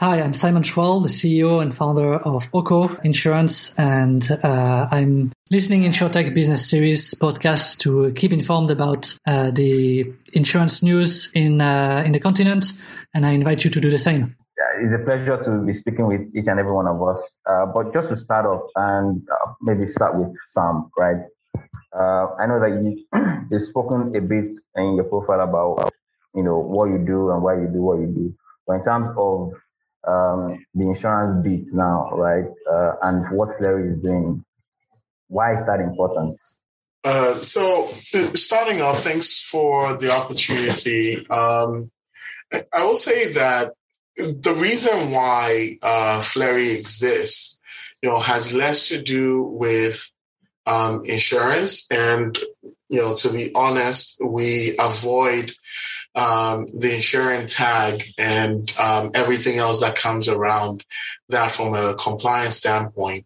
Hi, I'm Simon Schwall, the CEO and founder of OCO Insurance, and uh, I'm listening in InsurTech Business Series podcast to keep informed about uh, the insurance news in uh, in the continent, and I invite you to do the same. Yeah, it's a pleasure to be speaking with each and every one of us. Uh, but just to start off, and uh, maybe start with Sam, right? Uh, I know that you you've spoken a bit in your profile about you know what you do and why you do what you do. But in terms of um, the insurance bit now, right? Uh, and what Fleury is doing. Why is that important? Uh, so, starting off, thanks for the opportunity. Um, I will say that the reason why uh, Fleury exists, you know, has less to do with um, insurance, and you know, to be honest, we avoid um, the insurance tag and um, everything else that comes around that from a compliance standpoint,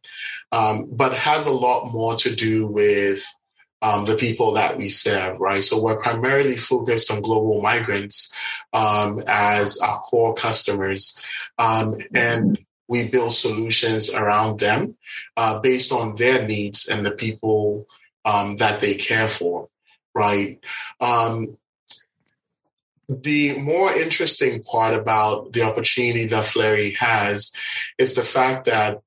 um, but has a lot more to do with um, the people that we serve, right? So we're primarily focused on global migrants um, as our core customers, um, and we build solutions around them uh, based on their needs and the people that they care for right? The more interesting part about the opportunity that Fleury has is the fact that,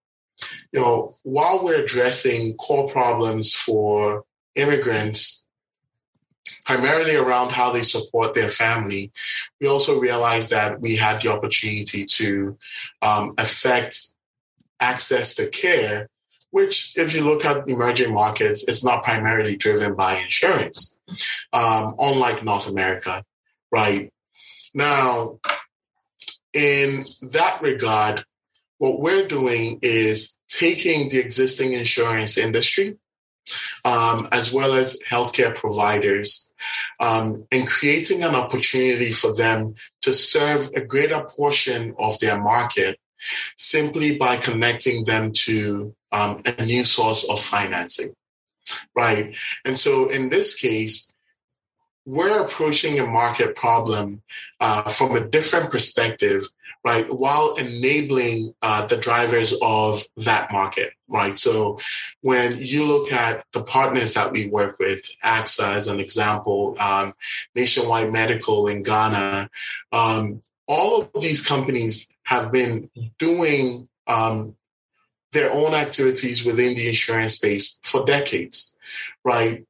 you know, while we're addressing core problems for immigrants, primarily around how they support their family, we also realized that we had the opportunity to um, affect access to care, which, if you look at emerging markets, is not primarily driven by insurance, um, unlike North America right? Now, in that regard, what we're doing is taking the existing insurance industry um, as well as healthcare providers um, and creating an opportunity for them to serve a greater portion of their market simply by connecting them to um, a new source of financing. Right. And so in this case, we're approaching a market problem uh, from a different perspective, right? While enabling uh, the drivers of that market, right? So when you look at the partners that we work with, AXA as an example, um, Nationwide Medical in Ghana, um, all of these companies have been doing um, their own activities within the insurance space for decades, right?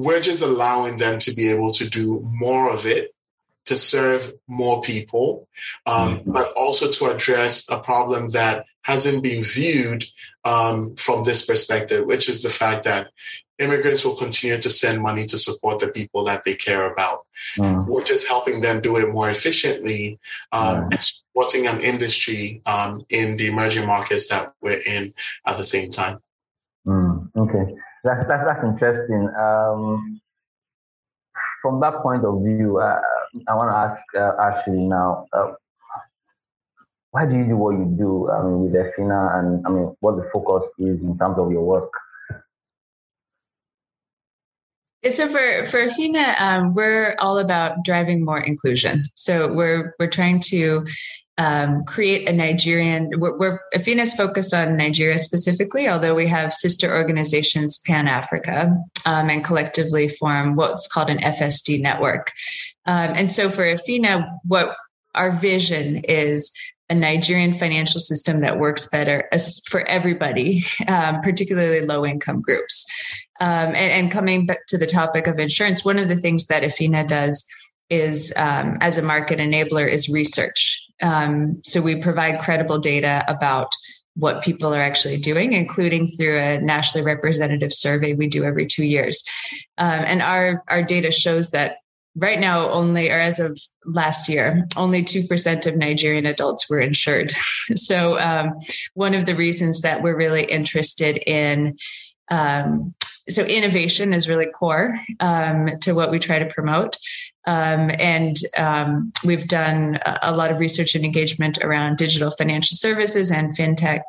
We're just allowing them to be able to do more of it to serve more people, um, mm-hmm. but also to address a problem that hasn't been viewed um, from this perspective, which is the fact that immigrants will continue to send money to support the people that they care about. Mm. We're just helping them do it more efficiently um, and supporting an industry um, in the emerging markets that we're in at the same time. Mm. Okay. That's that's, that's interesting. Um, from that point of view, uh, I want to ask uh, Ashley now. Uh, why do you do what you do? I mean, with Efina, and I mean, what the focus is in terms of your work. So for for Efina, um, we're all about driving more inclusion. So we're we're trying to um, create a Nigerian. We're, we're focused on Nigeria specifically, although we have sister organizations Pan Africa um, and collectively form what's called an FSD network. Um, and so for Efina, what our vision is a Nigerian financial system that works better for everybody, um, particularly low income groups. Um, and, and, coming back to the topic of insurance, one of the things that Efina does is um, as a market enabler is research. Um, so we provide credible data about what people are actually doing, including through a nationally representative survey we do every two years. Um, and our our data shows that right now only or as of last year only 2% of nigerian adults were insured so um, one of the reasons that we're really interested in um, so innovation is really core um, to what we try to promote um, and um, we've done a lot of research and engagement around digital financial services and fintech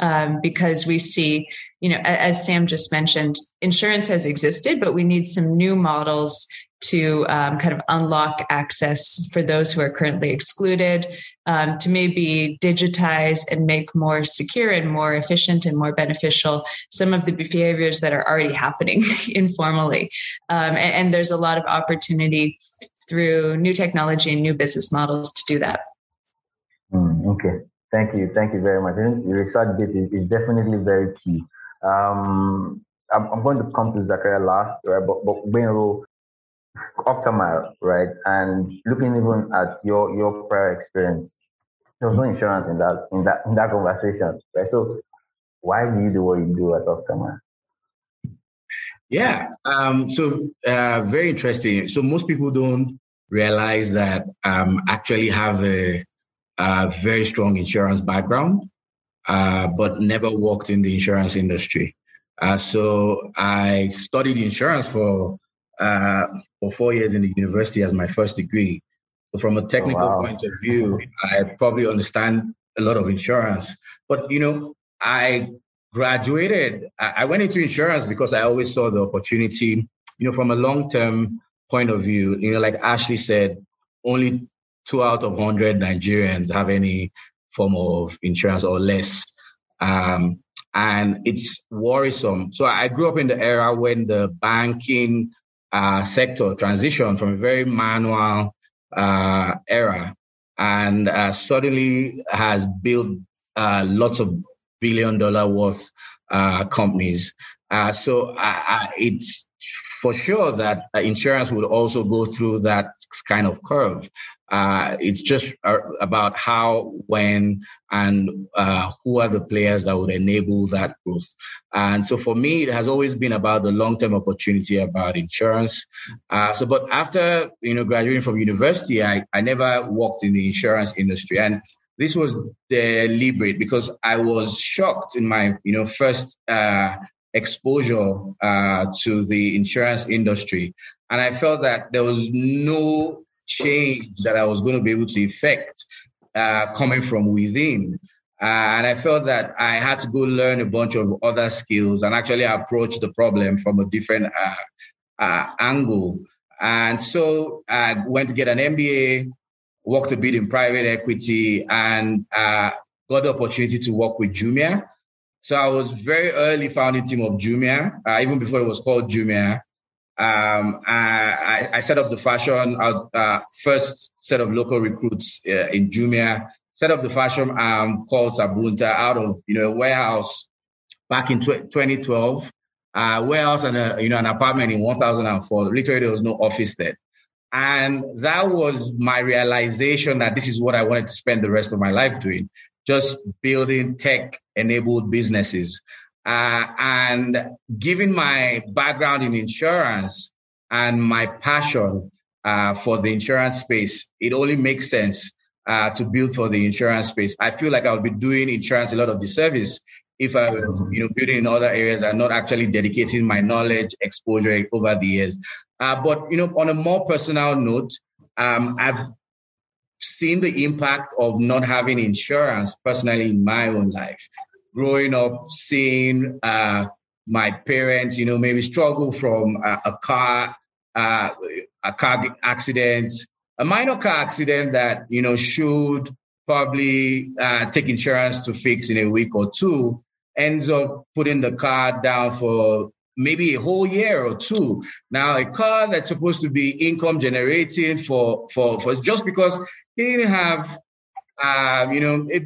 um, because we see, you know, as Sam just mentioned, insurance has existed, but we need some new models to um, kind of unlock access for those who are currently excluded, um, to maybe digitize and make more secure and more efficient and more beneficial some of the behaviors that are already happening informally. Um, and, and there's a lot of opportunity through new technology and new business models to do that. Mm, okay. Thank you. Thank you very much. I think research bit is, is definitely very key. Um, I'm, I'm, going to come to Zachariah last, right? But, but Benro, Octamile, right? And looking even at your, your prior experience, there was no insurance in that, in that, in that conversation, right? So why do you do what you do at Octamile? Yeah. Um, so uh, very interesting. So most people don't realize that um, actually have a a very strong insurance background, uh, but never worked in the insurance industry. Uh, so I studied insurance for uh, for four years in the university as my first degree. So from a technical oh, wow. point of view, I probably understand a lot of insurance. But you know, I graduated. I went into insurance because I always saw the opportunity. You know, from a long term point of view, you know, like Ashley said, only two out of 100 Nigerians have any form of insurance or less. Um, and it's worrisome. So I grew up in the era when the banking uh, sector transition from a very manual uh, era and uh, suddenly has built uh, lots of billion dollar worth uh, companies. Uh, so it's for sure that insurance would also go through that kind of curve. Uh, it's just uh, about how, when, and uh, who are the players that would enable that growth. And so for me, it has always been about the long-term opportunity about insurance. Uh, so, but after you know graduating from university, I, I never worked in the insurance industry, and this was deliberate because I was shocked in my you know first uh, exposure uh, to the insurance industry. And I felt that there was no change that I was going to be able to effect uh, coming from within. Uh, and I felt that I had to go learn a bunch of other skills and actually approach the problem from a different uh, uh, angle. And so I went to get an MBA, worked a bit in private equity, and uh, got the opportunity to work with Jumia. So I was very early founding team of Jumia, uh, even before it was called Jumia. Um, I, I, set up the fashion uh, first set of local recruits uh, in Jumia. Set up the fashion um, called Sabunta out of you know a warehouse back in tw- 2012. Uh, warehouse and a, you know an apartment in 1004. Literally, there was no office there, and that was my realization that this is what I wanted to spend the rest of my life doing, just building tech enabled businesses. Uh, and given my background in insurance and my passion uh, for the insurance space, it only makes sense uh, to build for the insurance space. I feel like I'll be doing insurance a lot of disservice if I was, you know, building in other areas and not actually dedicating my knowledge exposure over the years. Uh, but you know, on a more personal note, um, I've seen the impact of not having insurance personally in my own life growing up seeing uh, my parents, you know, maybe struggle from a, a car, uh, a car accident, a minor car accident that you know should probably uh, take insurance to fix in a week or two, ends up putting the car down for maybe a whole year or two. Now, a car that's supposed to be income generating for for for just because he didn't have um, you know, a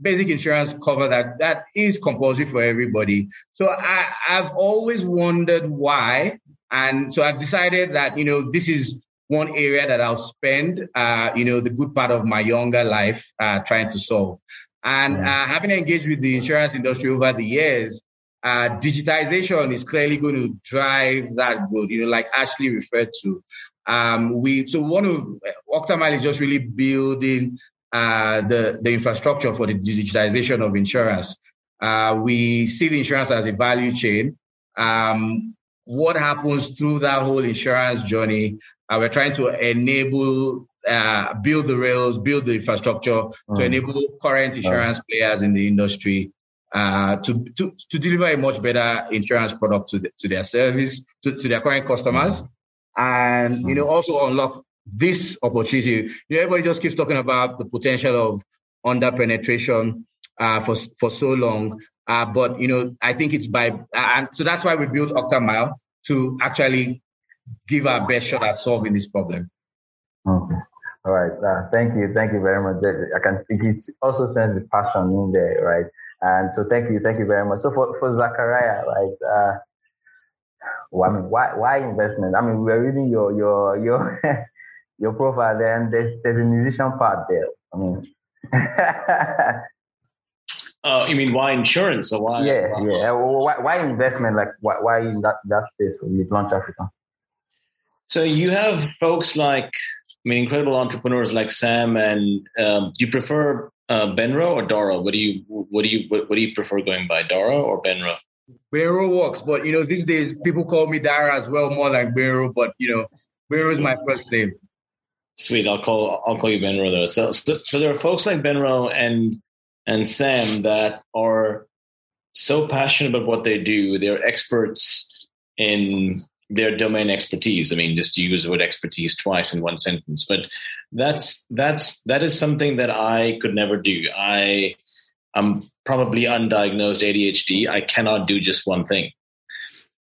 basic insurance cover that that is compulsory for everybody. So I, I've always wondered why, and so I've decided that you know this is one area that I'll spend, uh, you know, the good part of my younger life uh, trying to solve. And uh, having engaged with the insurance industry over the years, uh, digitization is clearly going to drive that growth. You know, like Ashley referred to. Um, we so one of Octamile is just really building uh, the, the infrastructure for the digitization of insurance. Uh, we see the insurance as a value chain. Um, what happens through that whole insurance journey? Uh, we're trying to enable, uh, build the rails, build the infrastructure mm. to enable current insurance mm. players in the industry uh, to, to, to deliver a much better insurance product to, the, to their service, to, to their current customers. and you know mm. also unlock this opportunity. You know, everybody just keeps talking about the potential of under penetration uh, for for so long, uh, but you know I think it's by and so that's why we built Octamile to actually give our best shot at solving this problem. Okay. All right. Uh, thank you. Thank you very much. I can it also sense the passion in there, right? And so thank you. Thank you very much. So for, for Zachariah, right? Uh, well, I mean, why why investment? I mean, we're reading your your your your profile there, and there's there's a musician part there. I mean. uh, you mean why insurance or why? Yeah, why, yeah. Why, why investment? Like why, why in that that space with Launch Africa? So you have folks like I mean, incredible entrepreneurs like Sam. And um, do you prefer uh, Benro or Dara? What do you what do you what, what do you prefer going by, Dara or Benro? Benro works, but you know these days people call me Dara as well, more like Benro. But you know, Benro is my first name. Sweet, I'll call I'll call you Benro though. So, so so there are folks like Benro and and Sam that are so passionate about what they do. They're experts in their domain expertise. I mean, just to use the word expertise twice in one sentence, but that's that's that is something that I could never do. I I'm probably undiagnosed ADHD. I cannot do just one thing,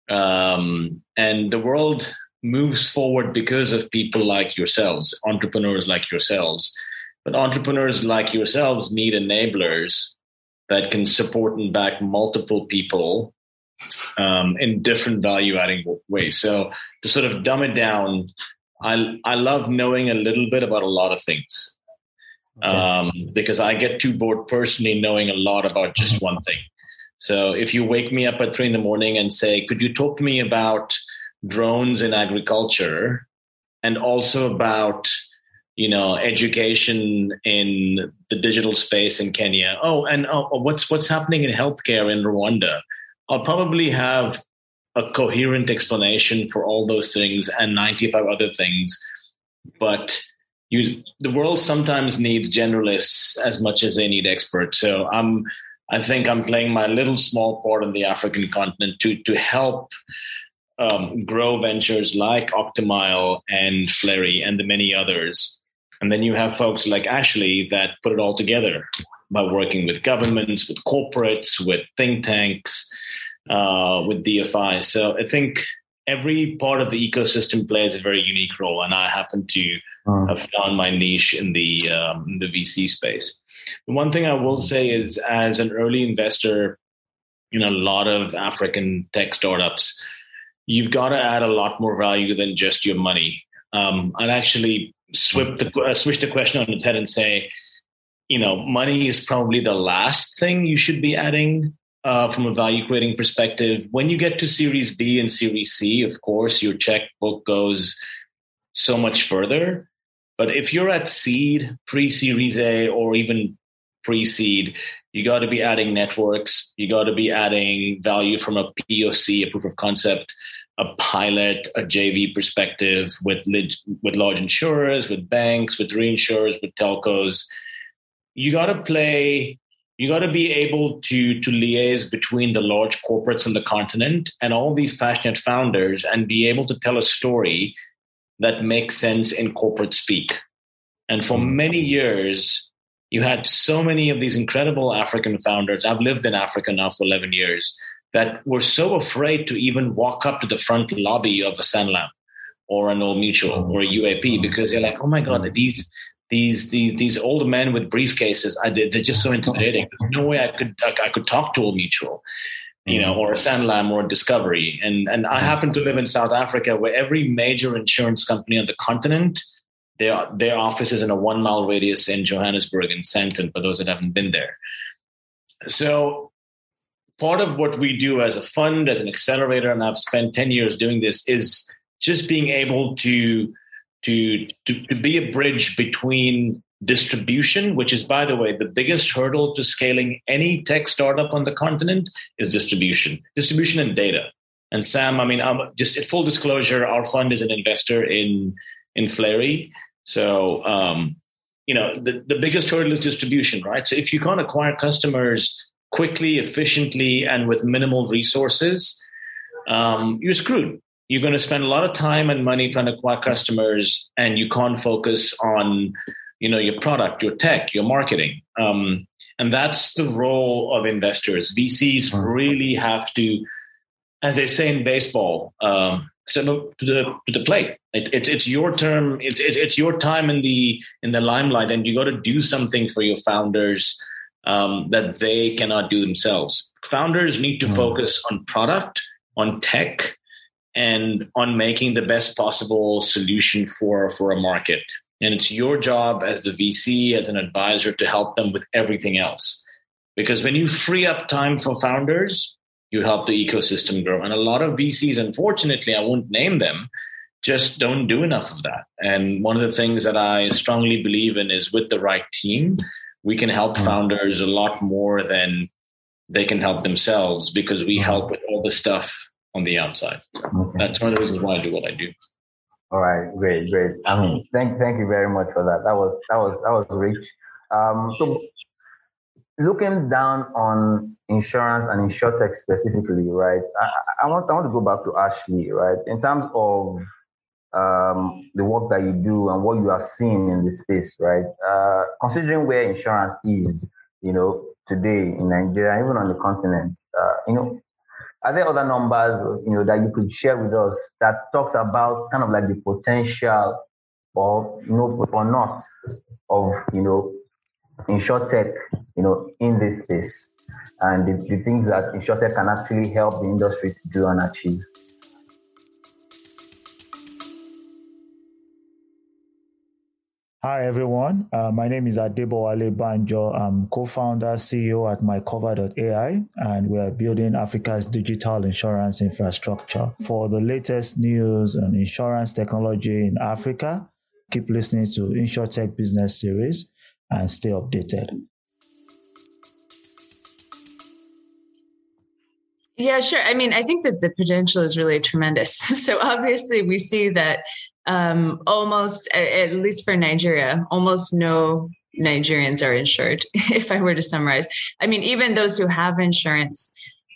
um, and the world moves forward because of people like yourselves, entrepreneurs like yourselves. But entrepreneurs like yourselves need enablers that can support and back multiple people um, in different value adding ways. So to sort of dumb it down, I I love knowing a little bit about a lot of things okay. um, because I get too bored personally knowing a lot about just one thing. So if you wake me up at three in the morning and say, "Could you talk to me about drones in agriculture and also about you know education in the digital space in Kenya. Oh, and oh, oh, what's what's happening in healthcare in Rwanda? I'll probably have a coherent explanation for all those things and 95 other things. But you, the world sometimes needs generalists as much as they need experts. So I'm, I think I'm playing my little small part on the African continent to to help um, grow ventures like Octamile and Flary and the many others. And then you have folks like Ashley that put it all together by working with governments, with corporates, with think tanks, uh, with DFI. So I think every part of the ecosystem plays a very unique role, and I happen to have found my niche in the um, in the VC space. The one thing I will say is, as an early investor in a lot of African tech startups, you've got to add a lot more value than just your money. Um, I'd actually the, uh, switch the question on its head and say, you know, money is probably the last thing you should be adding uh, from a value creating perspective. When you get to Series B and Series C, of course, your checkbook goes so much further. But if you're at seed, pre Series A, or even pre seed, you got to be adding networks. You got to be adding value from a POC, a proof of concept, a pilot, a JV perspective with with large insurers, with banks, with reinsurers, with telcos. You got to play you got to be able to to liaise between the large corporates on the continent and all these passionate founders and be able to tell a story that makes sense in corporate speak and for mm. many years you had so many of these incredible african founders i've lived in africa now for 11 years that were so afraid to even walk up to the front lobby of a sanlam or an old mutual mm-hmm. or a uap mm. Mm-hmm. because they're like oh my god mm-hmm. these these these these old men with briefcases. I. They're just so intimidating. There's no way I could I, could talk to a mutual, you know, or a Sanlam or a Discovery. And and I happen to live in South Africa, where every major insurance company on the continent. Their, their office is in a one mile radius in Johannesburg in Sandton, for those that haven't been there. So part of what we do as a fund, as an accelerator, and I've spent 10 years doing this, is just being able to to, to, to be a bridge between distribution, which is, by the way, the biggest hurdle to scaling any tech startup on the continent is distribution, distribution and data. And Sam, I mean, I'm just at full disclosure, our fund is an investor in in Flary. So, um, you know, the, the biggest hurdle is distribution, right? So if you can't acquire customers quickly, efficiently, and with minimal resources, um, you're screwed you're going to spend a lot of time and money trying to acquire customers, and you can't focus on you know your product, your tech, your marketing. Um, and that's the role of investors. VCs really have to, as they say in baseball, um, step up to the to the plate. It, it's it's your term. It's, it's it's your time in the in the limelight, and you got to do something for your founders um, that they cannot do themselves. Founders need to mm. focus on product, on tech, and on making the best possible solution for for a market. And it's your job as the VC, as an advisor, to help them with everything else. Because when you free up time for founders, you help the ecosystem grow. And a lot of VCs, unfortunately, I won't name them, just don't do enough of that. And one of the things that I strongly believe in is with the right team, we can help mm. founders a lot more than they can help themselves because we help with all the stuff on the outside. Okay. That's one of the reasons why I do what I do. All right, great, great. I mean, thank thank you very much for that. That was that was that was rich. Um, so looking down on insurance and insurtech specifically, right? I, I, want I want to go back to Ashley, right? In terms of um, the work that you do and what you are seeing in this space, right? Uh, considering where insurance is, you know, today in Nigeria, even on the continent, uh, you know, are there other numbers, you know, that you could share with us that talks about kind of like the potential or you know or not of you know insurtech, you know, in this space and the, the things that insurtech can actually help the industry to do and achieve. Hi, everyone. Uh, my name is Adebowale Banjo. I'm co-founder, CEO at mycover.ai, and we are building Africa's digital insurance infrastructure. For the latest news on insurance technology in Africa, keep listening to InsurTech Business Series and stay updated. Yeah, sure. I mean, I think that the potential is really tremendous. So obviously, we see that um, almost, at least for Nigeria, almost no Nigerians are insured. If I were to summarize, I mean, even those who have insurance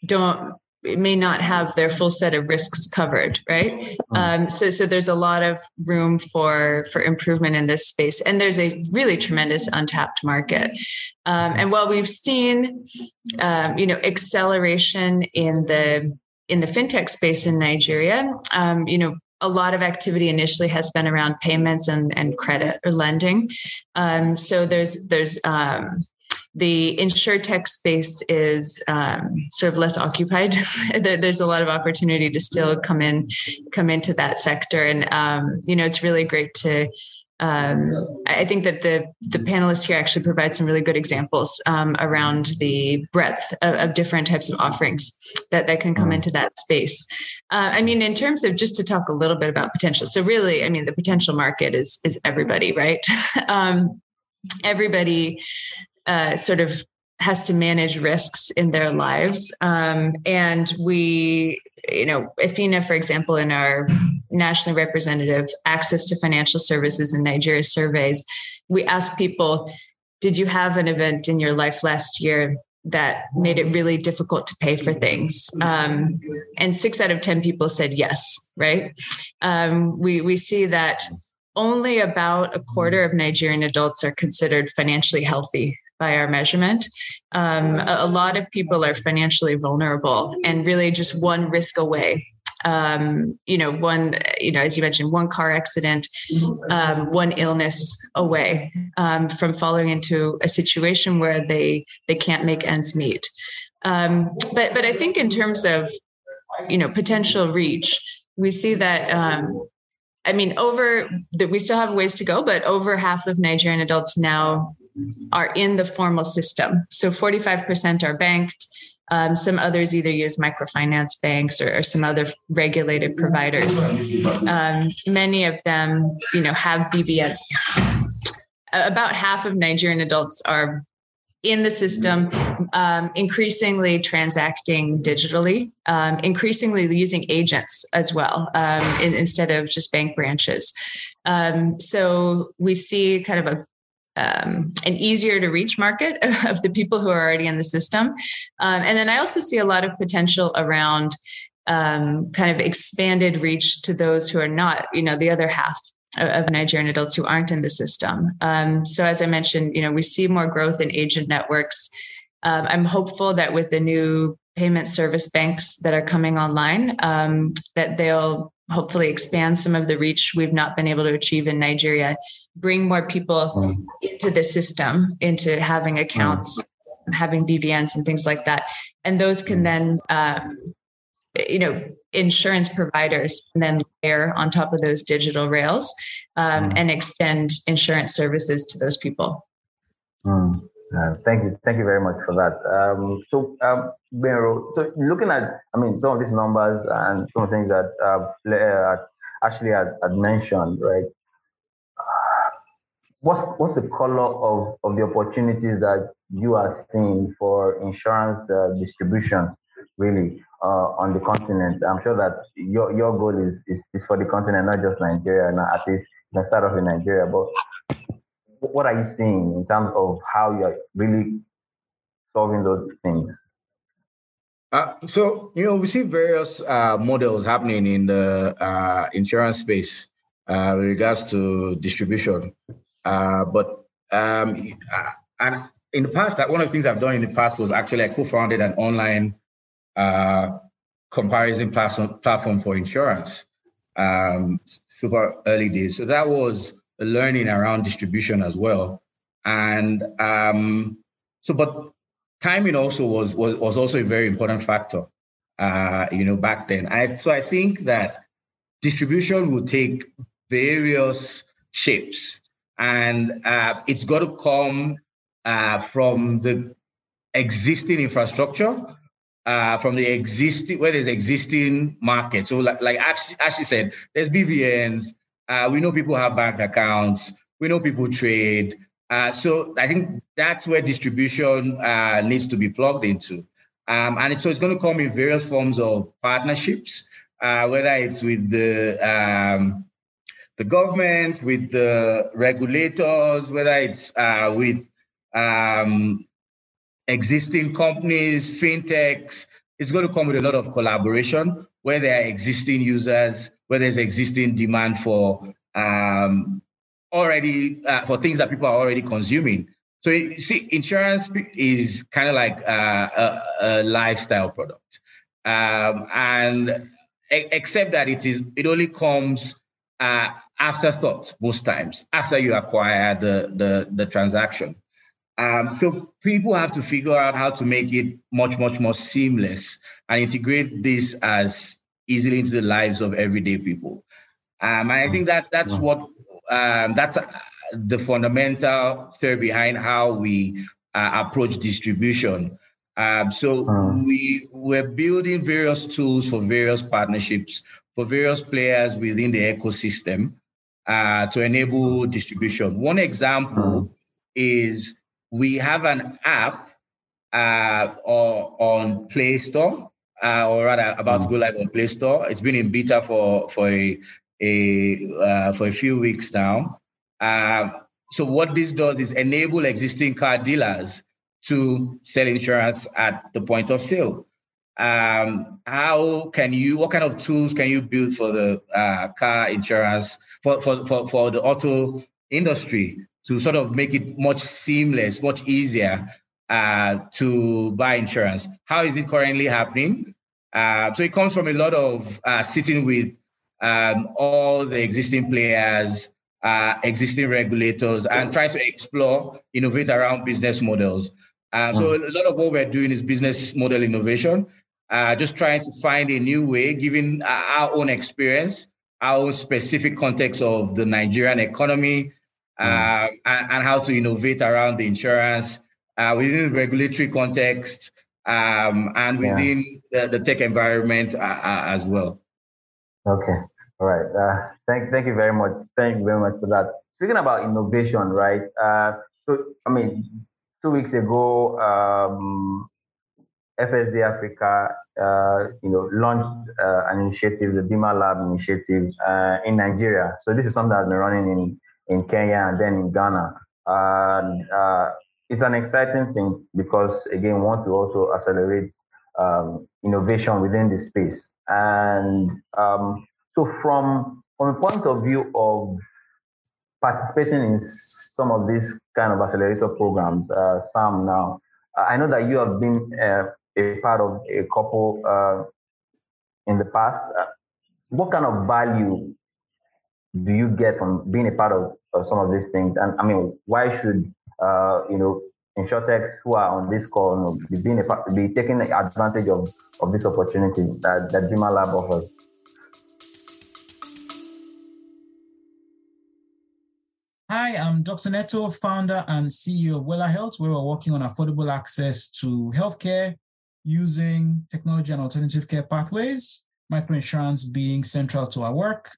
don't may not have their full set of risks covered right mm. um, so so there's a lot of room for for improvement in this space and there's a really tremendous untapped market um, and while we've seen um, you know acceleration in the in the fintech space in nigeria um, you know a lot of activity initially has been around payments and, and credit or lending. Um, so there's there's um, the insurtech space is um, sort of less occupied. there, there's a lot of opportunity to still come in, come into that sector, and um, you know it's really great to um, I think that the the panelists here actually provide some really good examples um, around the breadth of, of, different types of offerings that that can come mm. into that space. Uh, I mean, in terms of just to talk a little bit about potential. So really, I mean, the potential market is is everybody, right? um, everybody uh, sort of has to manage risks in their lives, um, and we you know, Efina, for example, in our nationally representative access to financial services in Nigeria surveys, we ask people, did you have an event in your life last year that made it really difficult to pay for things? Um, and six out of 10 people said yes, right? Um, we, we see that only about a quarter of Nigerian adults are considered financially healthy by our measurement. Um, a, a, lot of people are financially vulnerable and really just one risk away. Um, you know, one, you know, as you mentioned, one car accident, um, one illness away um, from falling into a situation where they they can't make ends meet. Um, but but I think in terms of you know potential reach, we see that um, I mean, over that we still have ways to go, but over half of Nigerian adults now are in the formal system. So 45% are banked. Um, some others either use microfinance banks or, or some other regulated providers. Um, many of them, you know, have BVNs. About half of Nigerian adults are in the system, um, increasingly transacting digitally, um, increasingly using agents as well um, in, instead of just bank branches. Um, so we see kind of a um, an easier to reach market of the people who are already in the system. Um, and then I also see a lot of potential around um, kind of expanded reach to those who are not, you know, the other half of Nigerian adults who aren't in the system. Um, so as I mentioned, you know, we see more growth in agent networks. Um, I'm hopeful that with the new payment service banks that are coming online, um, that they'll hopefully expand some of the reach we've not been able to achieve in Nigeria, bring more people mm. into the system, into having accounts, mm. having BVNs and things like that. And those can mm. then, um, you know, insurance providers can then layer on top of those digital rails um, and extend insurance services to those people. Uh, thank you, thank you very much for that. Um, so, um, Benro, so looking at, I mean, some of these numbers and some things that uh, uh Ashley has, mentioned, right? What's what's the color of, of the opportunities that you are seeing for insurance uh, distribution, really, uh, on the continent? I'm sure that your your goal is, is, is for the continent, not just Nigeria. Now, at least can start off in Nigeria, but what are you seeing in terms of how you're really solving those things? Uh, so you know we see various uh, models happening in the uh, insurance space uh, with regards to distribution, uh, but um, uh, and in the past, one of the things I've done in the past was actually I co-founded an online comparison platform platform for insurance. Um, super early days, so that was learning around distribution as well. And um, so, but timing also was, was, was also a very important factor, uh, you know, back then. I, so I think that distribution will take various shapes and uh, it's got to come uh, from the existing infrastructure uh, from the existing where there's existing market. So like, like Ashley, Ashley said, there's BVNs, uh, we know people have bank accounts. We know people trade. Uh, so I think that's where distribution uh, needs to be plugged into. Um, and so it's going to come in various forms of partnerships, uh, whether it's with the um, the government, with the regulators, whether it's uh, with um, existing companies, fintechs. It's going to come with a lot of collaboration where there are existing users where there's existing demand for um, already uh, for things that people are already consuming. So you see, insurance is kind of like uh, a, a, lifestyle product, um, and except that it is it only comes uh, afterthought most times after you acquire the the, the transaction. Um, so people have to figure out how to make it much much more seamless and integrate this as easily into the lives of everyday people. Um, and I think that that's what um, that's uh, the fundamental theory behind how we uh, approach distribution. Um, so we we're building various tools for various partnerships for various players within the ecosystem uh, to enable distribution. One example is we have an app uh, on Play Store uh, or rather about to go live on Play Store. It's been in beta for for a, a uh, for a few weeks now. Um, so what this does is enable existing car dealers to sell insurance at the point of sale. Um, how can you? What kind of tools can you build for the uh, car insurance for, for for for the auto industry to sort of make it much seamless, much easier uh, to buy insurance. How is it currently happening? Uh, so it comes from a lot of uh, sitting with um, all the existing players, uh, existing regulators, and trying to explore, innovate around business models. Uh, so hmm. a lot of what we're doing is business model innovation, uh, just trying to find a new way, given our own experience, our own specific context of the Nigerian economy, hmm. and, and, how to innovate around the insurance uh, within the regulatory context um, and within yeah. the, the, tech environment uh, uh, as well. Okay. All right. Uh, thank, thank you very much. Thank you very much for that. Speaking about innovation, right? Uh, so, I mean, two weeks ago, um, FSD Africa, uh, you know, launched uh, an initiative, the Bima Lab initiative uh, in Nigeria. So this is something that's been running in, in Kenya and then in Ghana. Uh, it's an exciting thing because again, we want to also accelerate um, innovation within the space. And um, so, from from a point of view of participating in some of these kind of accelerator programs, uh, Sam, now I know that you have been uh, a part of a couple uh, in the past. Uh, what kind of value do you get from being a part of, of some of these things? And I mean, why should uh, you know insurtechs who are on this call you know, be being a, be taking advantage of, of this opportunity that that Bima Lab offers? Hi, I'm Dr. Neto, founder and CEO of Wella Health, where we're working on affordable access to healthcare using technology and alternative care pathways, microinsurance being central to our work.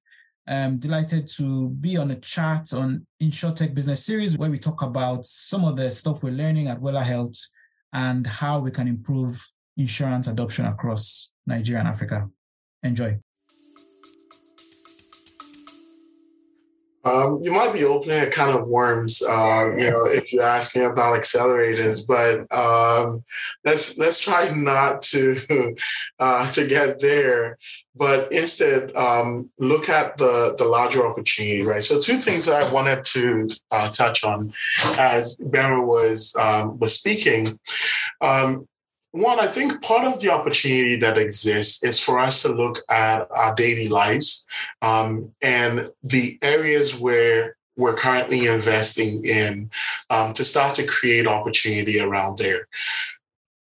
I'm delighted to be on a chat on InsurTech Business Series where we talk about some of the stuff we're learning at Wella Health and how we can improve insurance adoption across Nigeria and Africa. Enjoy. Um, you might be opening a kind of worms, uh, you know, if you're asking about accelerators. But um, let's let's try not to uh, to get there, but instead um, look at the the larger opportunity, right? So, two things that I wanted to uh, touch on as Benro was um, was speaking. One, I think part of the opportunity that exists is for us to look at our daily lives um, and the areas where we're currently investing in um, to start to create opportunity around there.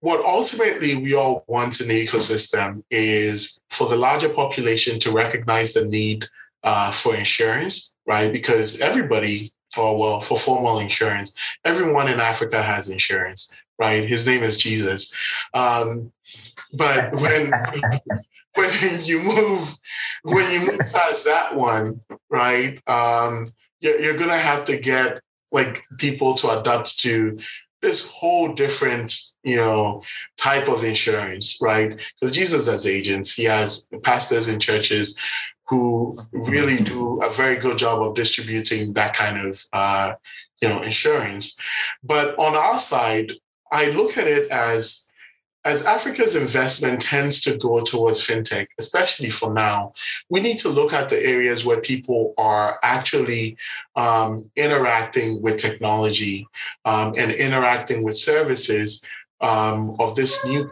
What ultimately we all want in the ecosystem is for the larger population to recognize the need uh, for insurance, right? Because everybody, or well, for formal insurance, everyone in Africa has insurance right? His name is Jesus. Um, but when when you move when you move past that one, right? Um, you're, you're gonna have to get like people to adapt to this whole different you know type of insurance right because jesus has agents he has pastors in churches who really do a very good job of distributing that kind of uh, you know insurance but on our side I look at it as as Africa's investment tends to go towards fintech, especially for now, we need to look at the areas where people are actually um, interacting with technology um, and interacting with services um, of this new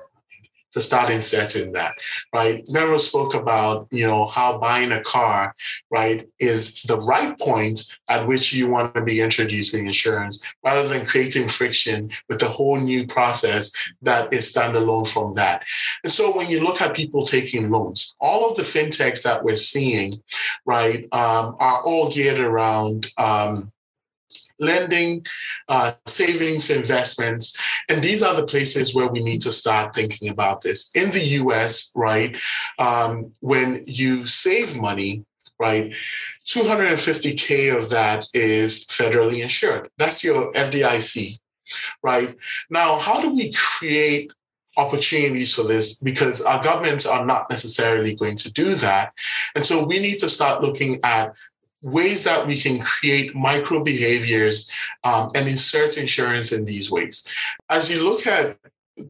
to start inserting that, right? Benro spoke about, you know, how buying a car, right, is the right point at which you want to be introducing insurance rather than creating friction with a whole new process that is standalone from that. And so when you look at people taking loans, all of the fintechs that we're seeing, right, um, are all geared around, um, lending, uh, savings, investments. And these are the places where we need to start thinking about this. In the US, right, um, when you save money, right, 250K of that is federally insured. That's your FDIC, right? Now, how do we create opportunities for this because our governments are not necessarily going to do that. And so we need to start looking at ways that we can create micro behaviors um, and insert insurance in these ways. As you look at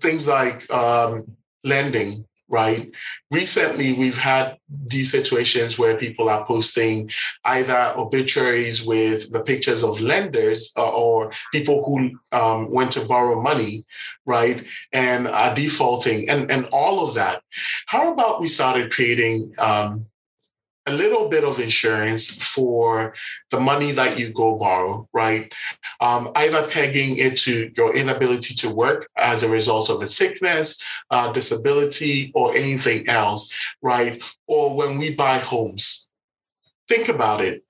things like um, lending, right? Recently, we've had these situations where people are posting either obituaries with the pictures of lenders uh, or people who um, went to borrow money, right? And are defaulting and, and all of that. How about we started creating um, a little bit of insurance for the money that you go borrow, right? Um, either pegging it to your inability to work as a result of a sickness, uh, disability, or anything else, right? Or when we buy homes. Think about it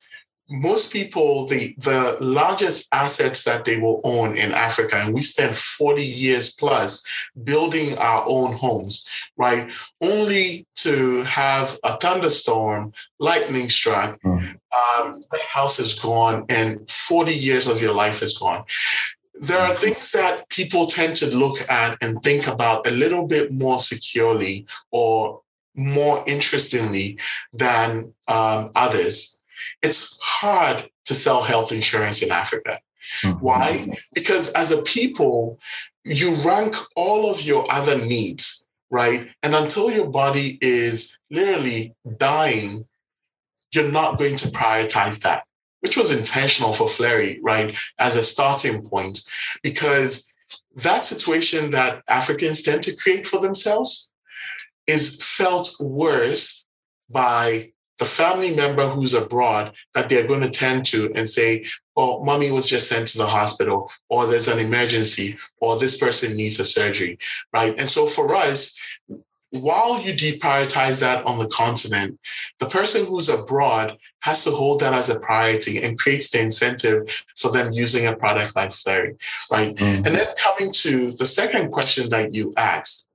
most people the the largest assets that they will own in africa and we spend 40 years plus building our own homes right? Only to have a thunderstorm lightning strike mm. um, the house is gone and 40 years of your life is gone. There are things that people tend to look at and think about a little bit more securely or more interestingly than um, others it's hard to sell health insurance in Africa. Mm-hmm. Why? Because as a people, you rank all of your other needs right? And until your body is literally dying, you're not going to prioritize that, which was intentional for Flurry, right? As a starting point, because that situation that Africans tend to create for themselves is felt worse by the family member who's abroad that they're going to tend to and say, oh, mommy was just sent to the hospital, or there's an emergency, or this person needs a surgery, right? And so for us, while you deprioritize that on the continent, the person who's abroad has to hold that as a priority and creates the incentive for them using a product like Flurry, right? Mm-hmm. And then coming to the second question that you asked,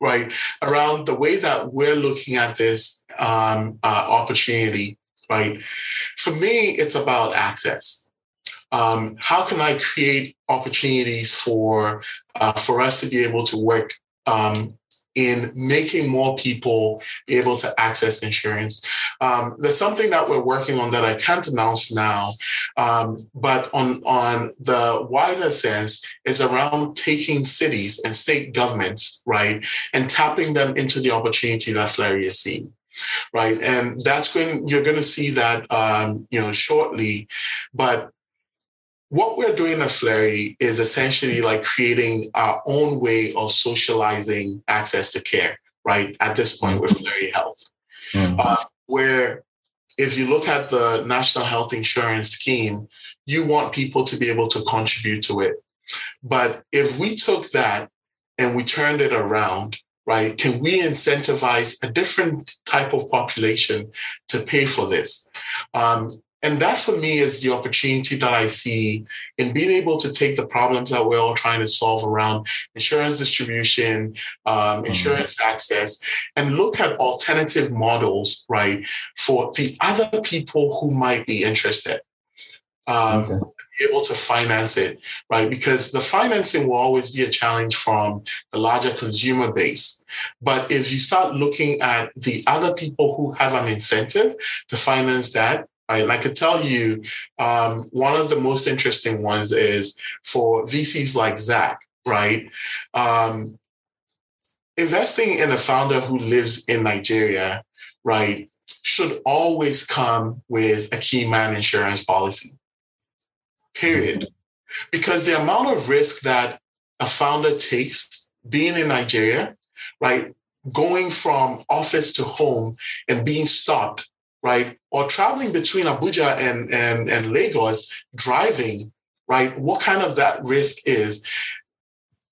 right, around the way that we're looking at this um, uh, opportunity, right? For me, it's about access. Um, how can I create opportunities for uh, for us to be able to work um, in making more people able to access insurance. Um, there's something that we're working on that I can't announce now, um, but on on the wider sense is around taking cities and state governments right and tapping them into the opportunity that Flurry is seeing right and that's when you're going to see that um, you know shortly but what we're doing at Flurry is essentially like creating our own way of socializing access to care, right? At this point with Flurry Health, mm-hmm. uh, where if you look at the National Health Insurance Scheme, you want people to be able to contribute to it. But if we took that and we turned it around, right, can we incentivize a different type of population to pay for this? Um, and that for me is the opportunity that I see in being able to take the problems that we're all trying to solve around insurance distribution, um, mm-hmm. insurance mm-hmm. access, and look at alternative models, right, for the other people who might be interested. Um, okay. Be able to finance it, right? Because the financing will always be a challenge from the larger consumer base. But if you start looking at the other people who have an incentive to finance that, and I could tell you um, one of the most interesting ones is for VCs like Zach, right? Um, investing in a founder who lives in Nigeria, right, should always come with a key man insurance policy, period. Because the amount of risk that a founder takes being in Nigeria, right, going from office to home and being stopped right? Or traveling between Abuja and, and, and Lagos, driving, right? What kind of that risk is?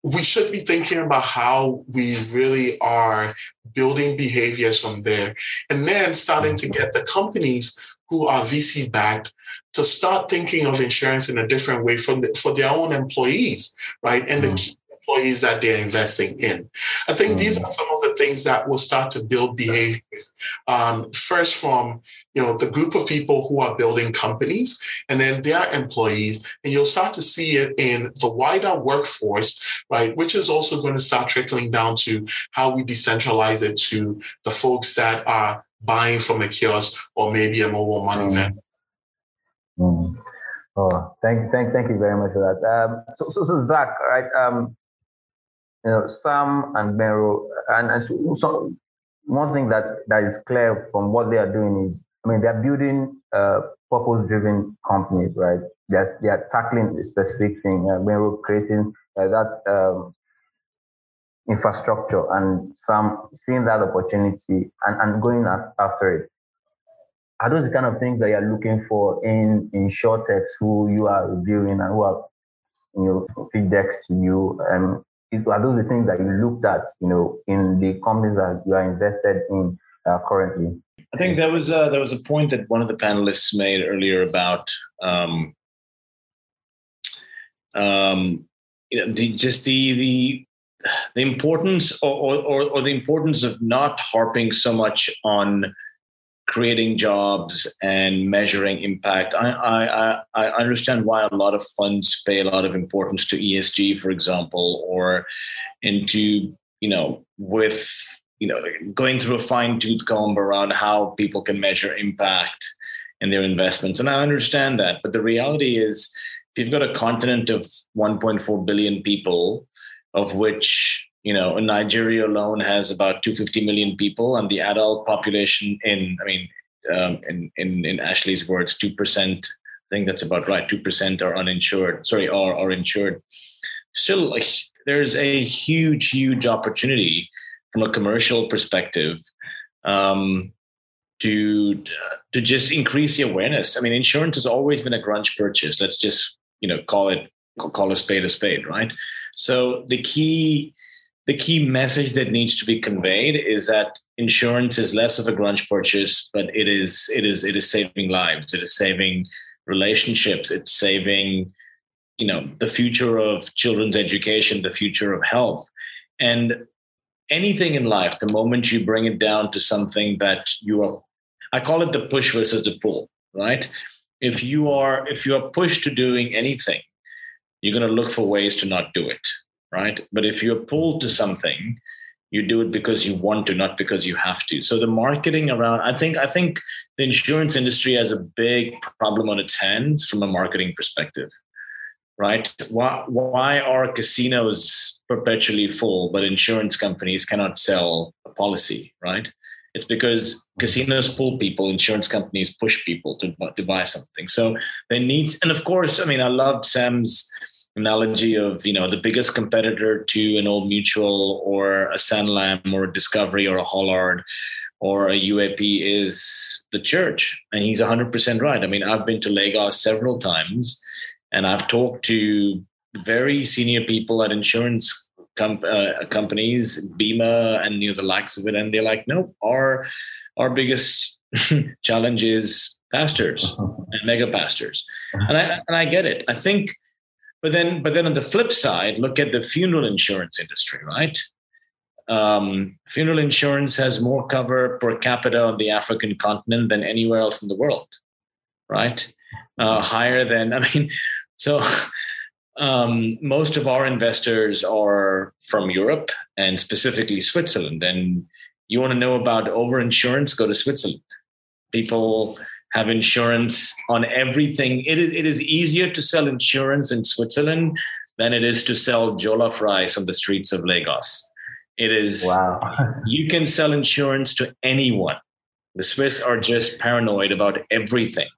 We should be thinking about how we really are building behaviors from there. And then starting to get the companies who are VC backed to start thinking of insurance in a different way from the, for their own employees, right? And mm-hmm. the employees that they're investing in. I think mm-hmm. these are some of the things that will start to build behaviors. Um, first, from you know the group of people who are building companies, and then their employees, and you'll start to see it in the wider workforce, right? Which is also going to start trickling down to how we decentralize it to the folks that are buying from a kiosk or maybe a mobile money mm-hmm. vendor. Mm. Oh, thank, thank, thank you very much for that. Um, so, so, so Zach, right? Um, you know, Sam and Benro, and, and so, one thing that, that is clear from what they are doing is, I mean, they're building uh, purpose-driven companies, right? They're, they are tackling a specific thing. Uh, creating uh, that um, infrastructure and some seeing that opportunity and, and going after it. Are those the kind of things that you're looking for in in SureTechs who you are reviewing and who are you know feed to you? Um, are those the things that you looked at, you know, in the companies that you are invested in uh, currently? I think there was a, there was a point that one of the panelists made earlier about um, um, you know, the, just the the the importance or, or, or the importance of not harping so much on creating jobs and measuring impact. I, I, I understand why a lot of funds pay a lot of importance to ESG, for example, or into, you know, with, you know, going through a fine tooth comb around how people can measure impact in their investments. And I understand that. But the reality is, if you've got a continent of 1.4 billion people, of which you know, Nigeria alone has about 250 million people, and the adult population in, I mean, um, in, in in Ashley's words, two percent. I think that's about right. Two percent are uninsured. Sorry, are are insured. Still, like, there's a huge, huge opportunity from a commercial perspective um, to to just increase the awareness. I mean, insurance has always been a grunge purchase. Let's just you know call it call a spade a spade, right? So the key the key message that needs to be conveyed is that insurance is less of a grunge purchase, but it is it is it is saving lives. It is saving relationships. It's saving you know the future of children's education, the future of health, and anything in life. The moment you bring it down to something that you are, I call it the push versus the pull. Right? If you are if you are pushed to doing anything, you're going to look for ways to not do it right? But if you're pulled to something, you do it because you want to, not because you have to. So the marketing around, I think, I think the insurance industry has a big problem on its hands from a marketing perspective, right? Why, why are casinos perpetually full, but insurance companies cannot sell a policy, right? It's because casinos pull people, insurance companies push people to, to buy something. So they need, and of course, I mean, I love Sam's analogy of you know the biggest competitor to an old mutual or a sanlam or a discovery or a hollard or a uap is the church. And he's 100% right. I mean i've been to lagos several times and i've talked to very senior people at insurance com- uh, companies bima and you know the likes of it. And they're like no our our biggest challenge is pastors and mega pastors. And i and i get it. I think but then, but then on the flip side, look at the funeral insurance industry, right? Um, funeral insurance has more cover per capita on the African continent than anywhere else in the world, right? Uh, higher than, I mean, so um, most of our investors are from Europe and specifically Switzerland. And you want to know about over insurance, go to Switzerland. People have insurance on everything. It is it is easier to sell insurance in Switzerland than it is to sell jollof rice on the streets of Lagos. It is wow. you can sell insurance to anyone. The Swiss are just paranoid about everything.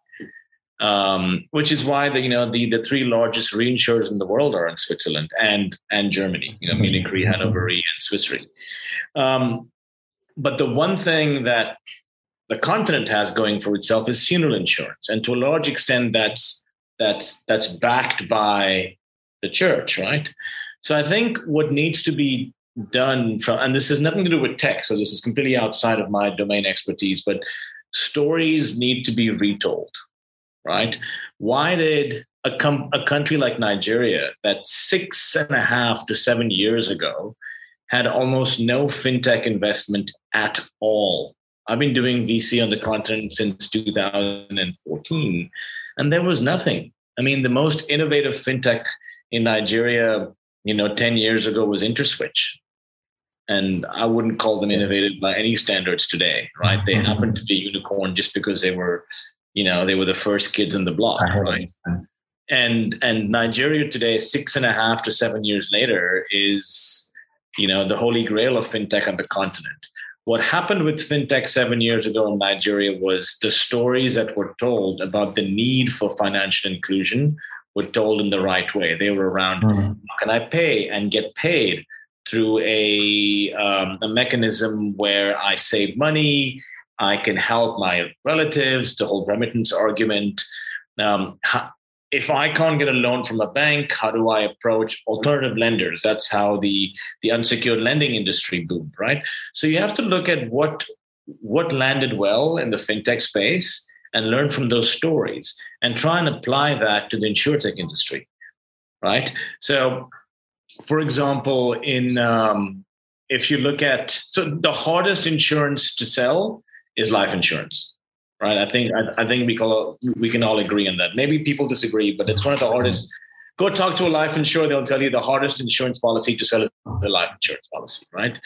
Um, which is why the you know the the three largest reinsurers in the world are in Switzerland and and Germany, you know, Munich Re, Hannover Re, and Swiss Re. Um, but the one thing that the continent has going for itself is funeral insurance, and to a large extent, that's that's that's backed by the church, right? So I think what needs to be done from, and this has nothing to do with tech, so this is completely outside of my domain expertise, but stories need to be retold, right? Why did a, com- a country like Nigeria, that six and a half to seven years ago had almost no fintech investment at all I've been doing VC on the continent since 2014, and there was nothing. I mean, the most innovative fintech in Nigeria, you know, 10 years ago was InterSwitch. And I wouldn't call them innovative by any standards today, right? They mm-hmm. happened to be unicorn just because they were, you know, they were the first kids in the block, right? And and Nigeria today, six and a half to seven years later, is, you know, the holy grail of fintech on the continent what happened with fintech seven years ago in Nigeria was the stories that were told about the need for financial inclusion were told in the right way. They were around mm-hmm. how can I pay and get paid through a, um, a mechanism where I save money, I can help my relatives, the whole remittance argument. Um, how, if I can't get a loan from a bank, how do I approach alternative lenders? That's how the the unsecured lending industry boomed, right? So you have to look at what what landed well in the fintech space and learn from those stories and try and apply that to the insurtech industry, right? So, for example, in um, if you look at so the hardest insurance to sell is life insurance right? I think I, I think we call we can all agree on that. Maybe people disagree, but it's one of the hardest. Go talk to a life insurer; they'll tell you the hardest insurance policy to sell is the life insurance policy, right?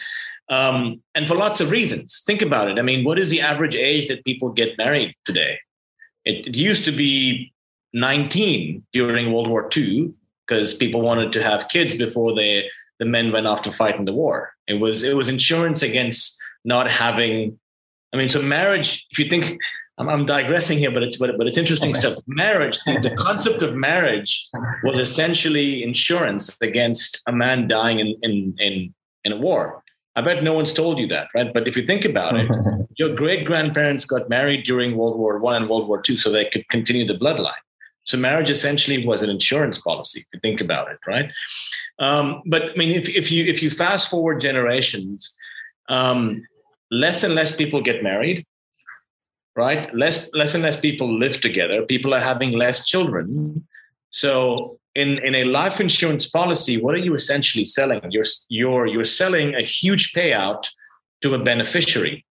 Um, and for lots of reasons. Think about it. I mean, what is the average age that people get married today? It, it used to be 19 during World War II because people wanted to have kids before they the men went off to fight in the war. It was it was insurance against not having. I mean, so marriage. If you think, I'm, I'm digressing here, but it's but, but it's interesting stuff. Marriage, the, the concept of marriage was essentially insurance against a man dying in in in, in a war. I bet no one's told you that, right? But if you think about it, your great grandparents got married during World War One and World War Two, so they could continue the bloodline. So marriage essentially was an insurance policy. If you think about it, right? Um, but I mean, if, if you if you fast forward generations, um, less and less people get married, right? Less less and less people live together. People are having less children. So in in a life insurance policy, what are you essentially selling? You're you're you're selling a huge payout to a beneficiary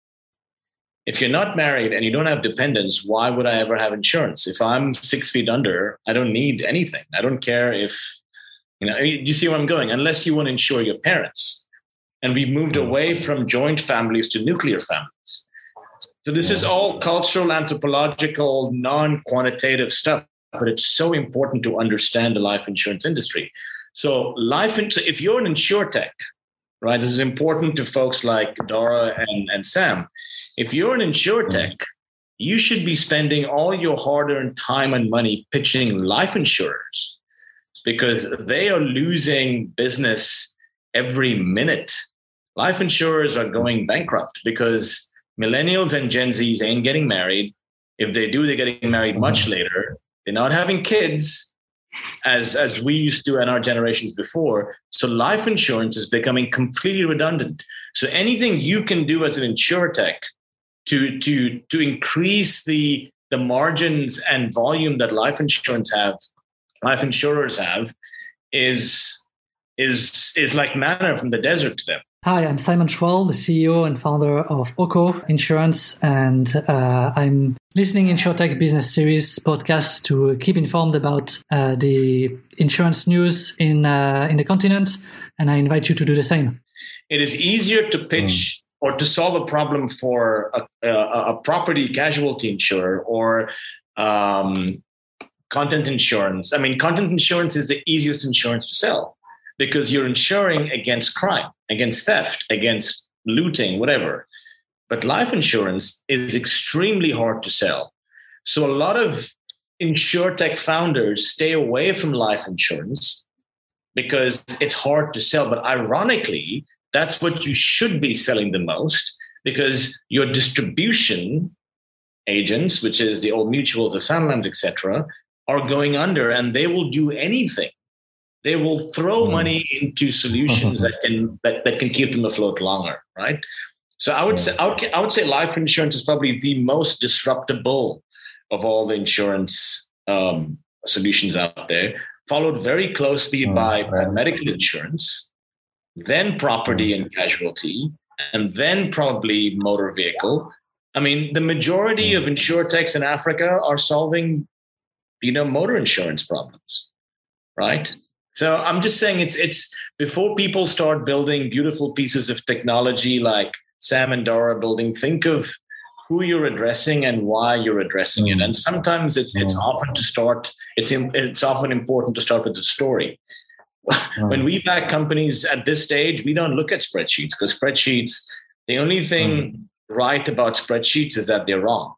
if you're not married and you don't have dependents, why would I ever have insurance? If I'm six feet under, I don't need anything. I don't care if, you know, you see where I'm going, unless you want to insure your parents. And we've moved away from joint families to nuclear families. So this is all cultural, anthropological, non quantitative stuff, but it's so important to understand the life insurance industry. So, life, if you're an insurtech, right, this is important to folks like Dora and, and Sam if you're an insure mm. tech, you should be spending all your hard earned time and money pitching life insurers because they are losing business every minute. Life insurers are going bankrupt because millennials and Gen Zs ain't getting married. If they do, they're getting married much mm. later. They're not having kids as as we used to in our generations before. So life insurance is becoming completely redundant. So anything you can do as an insure tech to to to increase the the margins and volume that life insurance have life insurers have is is is like manna from the desert to them Hi, I'm Simon Schwall, the CEO and founder of Oco Insurance, and uh, I'm listening in InsurTech Business Series podcast to keep informed about uh, the insurance news in uh, in the continent, and I invite you to do the same. It is easier to pitch or to solve a problem for a, a, a property casualty insurer or um, content insurance. I mean, content insurance is the easiest insurance to sell because you're insuring against crime, against theft, against looting, whatever. But life insurance is extremely hard to sell. So a lot of insurtech founders stay away from life insurance because it's hard to sell. But ironically, that's what you should be selling the most because your distribution agents, which is the old mutuals, the Sanlams, etc., are going under and they will do anything. They will throw mm. money into solutions that can that, that can keep them afloat longer, right? So I would say I would, I would say life insurance is probably the most disruptible of all the insurance um, solutions out there, followed very closely mm, by, by medical insurance, then property and casualty, and then probably motor vehicle. I mean, the majority of insurtechs in Africa are solving, you know, motor insurance problems, right? So I'm just saying it's it's before people start building beautiful pieces of technology like Sam and Dora building, think of who you're addressing and why you're addressing it. And sometimes it's it's often to start it's it's often important to start with the story. when we back companies at this stage, we don't look at spreadsheets because spreadsheets, the only thing mm. right about spreadsheets is that they're wrong.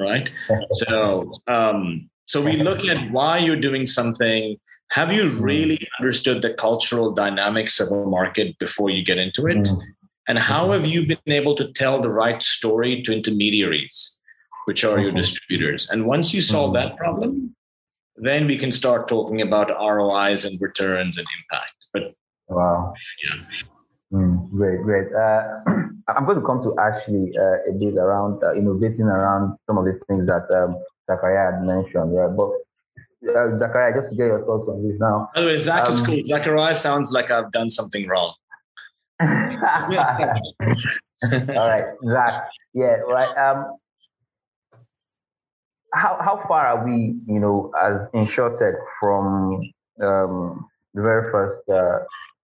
Right. so, um, so we look at why you're doing something. Have you hmm. really understood the cultural dynamics of a market before you get into it? Mm. And how have you been able to tell the right story to intermediaries, which are your mm-hmm. distributors? And once you solve mm. that problem, then we can start talking about ROIs and returns and impact. But wow, yeah. Mm, great, great. Uh, I'm going to come to Ashley uh, a bit around uh, innovating around some of the things that um, Zachariah had mentioned. Yeah, but uh, Zachariah, just to get your thoughts on this now. By the way, Zach um, is cool. Zachariah sounds like I've done something wrong. All right, Zach. Yeah, right. Um, how how far are we, you know, as InsurTech from um, the very first uh,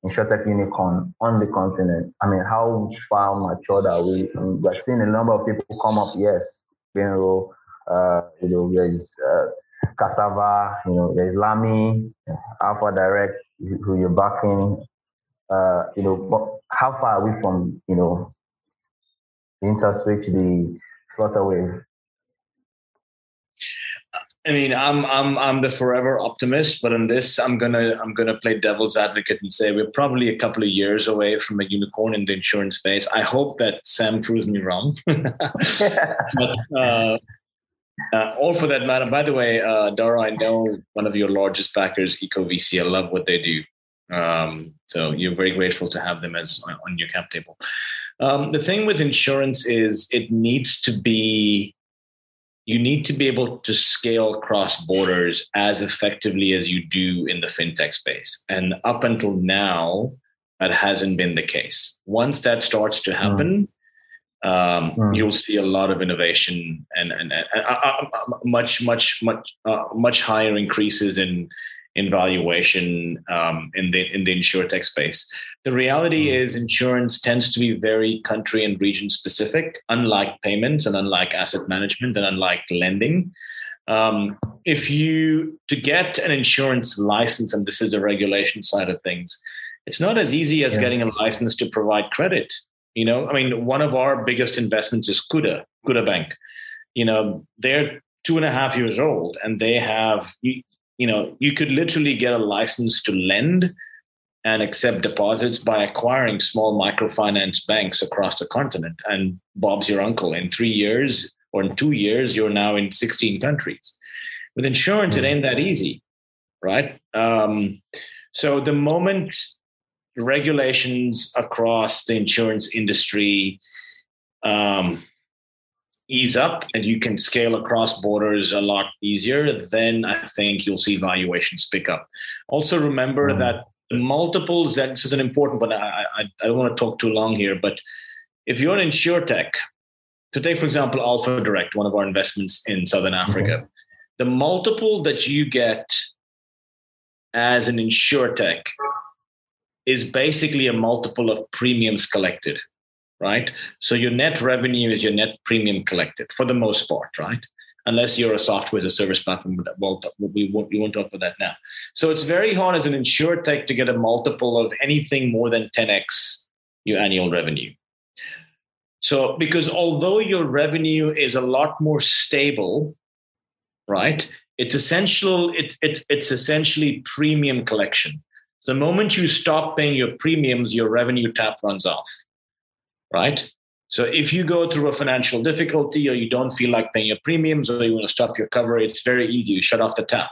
InsurTech unicorn on the continent? I mean, how far matured are we? I mean, we're seeing a number of people come up. Yes, Benro, uh, you know, there's uh, Casava, you know, there's Lami, Alpha Direct, who you're backing. uh, you know, how far are we from, you know, the the Flutterwave? I mean, I'm I'm I'm the forever optimist, but in this, I'm gonna I'm gonna play devil's advocate and say we're probably a couple of years away from a unicorn in the insurance space. I hope that Sam proves me wrong. but, uh, uh, all for that matter. By the way, uh, Dara, I know one of your largest backers, EchoVC. I love what they do. Um, so you're very grateful to have them as on your cap table. Um, the thing with insurance is it needs to be you need to be able to scale across borders as effectively as you do in the fintech space. And up until now, that hasn't been the case. Once that starts to happen, mm. Um, mm. you'll see a lot of innovation and, and, and uh, uh, uh much, much, much, uh, much higher increases in in valuation um, in the in the insurtech space. The reality mm. is insurance tends to be very country and region specific, unlike payments and unlike asset management and unlike lending. Um, if you to get an insurance license, and this is the regulation side of things, it's not as easy as yeah. getting a license to provide credit. You know, I mean, one of our biggest investments is Kuda, Kuda Bank. You know, they're two and a half years old, and they have you know, you could literally get a license to lend and accept deposits by acquiring small microfinance banks across the continent. And Bob's your uncle. In three years or in two years, you're now in 16 countries. With insurance, it hmm. ain't that easy, right? Um, so the moment regulations across the insurance industry um, ease up and you can scale across borders a lot easier, then I think you'll see valuations pick up. Also, remember mm. that the multiples, that this is an important one. I, I, I don't want to talk too long here, but if you're an insurtech, to take, for example, Alpha Direct, one of our investments in Southern mm-hmm. Africa, mm-hmm. the multiple that you get as an insurtech is basically a multiple of premiums collected right? So your net revenue is your net premium collected for the most part, right? Unless you're a software as a service platform, well, we won't, we won't talk about that now. So it's very hard as an insured tech to get a multiple of anything more than 10x your annual revenue. So, because although your revenue is a lot more stable, right? It's essential. It's it's it's essentially premium collection. The moment you stop paying your premiums, your revenue tap runs off right? So if you go through a financial difficulty or you don't feel like paying your premiums or you want to stop your cover, it's very easy. You shut off the tap.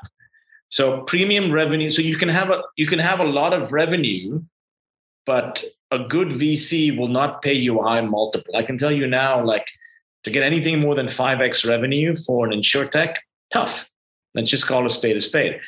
So premium revenue, so you can have a you can have a lot of revenue, but a good VC will not pay you a high multiple. I can tell you now, like to get anything more than 5x revenue for an insure tech, tough. Let's just call a spade a spade.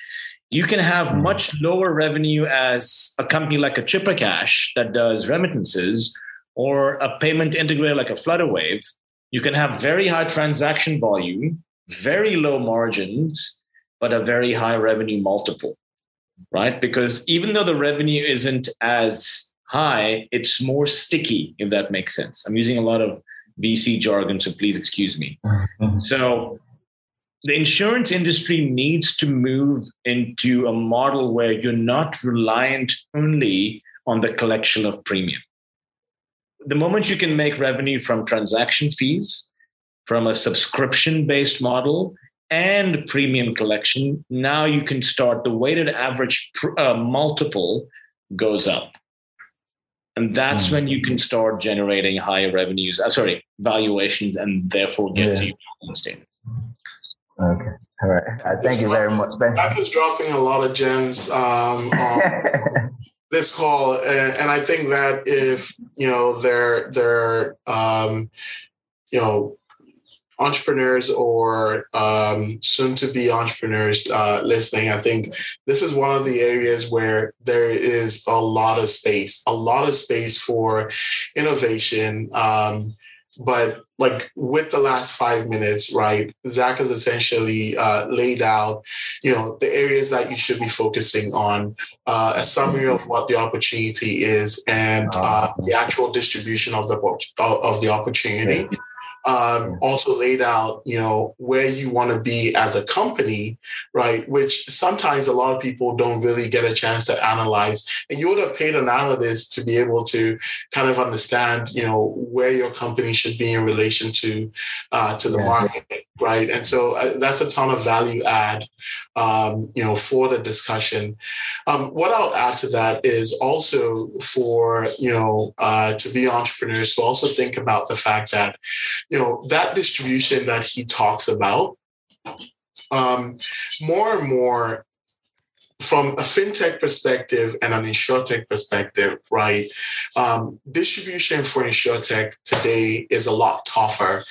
You can have hmm. much lower revenue as a company like a Chipper Cash that does remittances or a payment integrator like a Flutterwave, you can have very high transaction volume, very low margins, but a very high revenue multiple, right? Because even though the revenue isn't as high, it's more sticky, if that makes sense. I'm using a lot of VC jargon, so please excuse me. So the insurance industry needs to move into a model where you're not reliant only on the collection of premium the moment you can make revenue from transaction fees, from a subscription based model, and premium collection, now you can start the weighted average uh, multiple goes up. And that's mm. when you can start generating higher revenues, uh, sorry, valuations, and therefore get yeah. to your status. Okay. All right. Uh, thank you very much. That is dropping a lot of gems um, on this call, and, and, I think that if you know they're they're um, you know entrepreneurs or um, soon to be entrepreneurs uh, listening, I think this is one of the areas where there is a lot of space, a lot of space for innovation. Um, but like with the last five minutes, right? Zach has essentially uh, laid out, you know, the areas that you should be focusing on, uh, a summary of what the opportunity is, and uh, the actual distribution of the of the opportunity. Um, also laid out, you know, where you want to be as a company, right? Which sometimes a lot of people don't really get a chance to analyze. And you would have paid an analyst to be able to kind of understand, you know, where your company should be in relation to uh, to the yeah. market, right? And so uh, that's a ton of value add, um, you know, for the discussion. Um, what I'll add to that is also for you know uh, to be entrepreneurs to also think about the fact that you know, that distribution that he talks about, um, more and more from a fintech perspective and an insurtech perspective, right? Um, distribution for insurtech today is a lot tougher,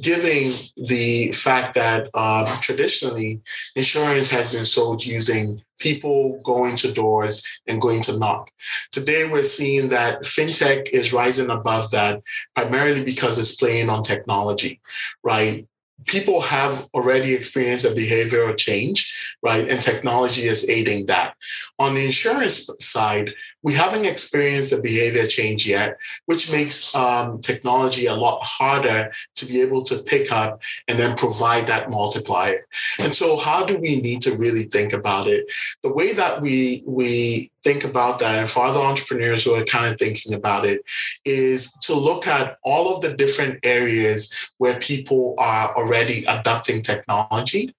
given the fact that um, traditionally insurance has been sold using people going to doors and going to knock. Today, we're seeing that fintech is rising above that primarily because it's playing on technology, right? People have already experienced a behavioral change, right? And technology is aiding that. On the insurance side, we haven't experienced a behavior change yet, which makes um, technology a lot harder to be able to pick up and then provide that multiplier. And so, how do we need to really think about it? The way that we we think about that, and for other entrepreneurs who are kind of thinking about it, is to look at all of the different areas where people are already adopting technology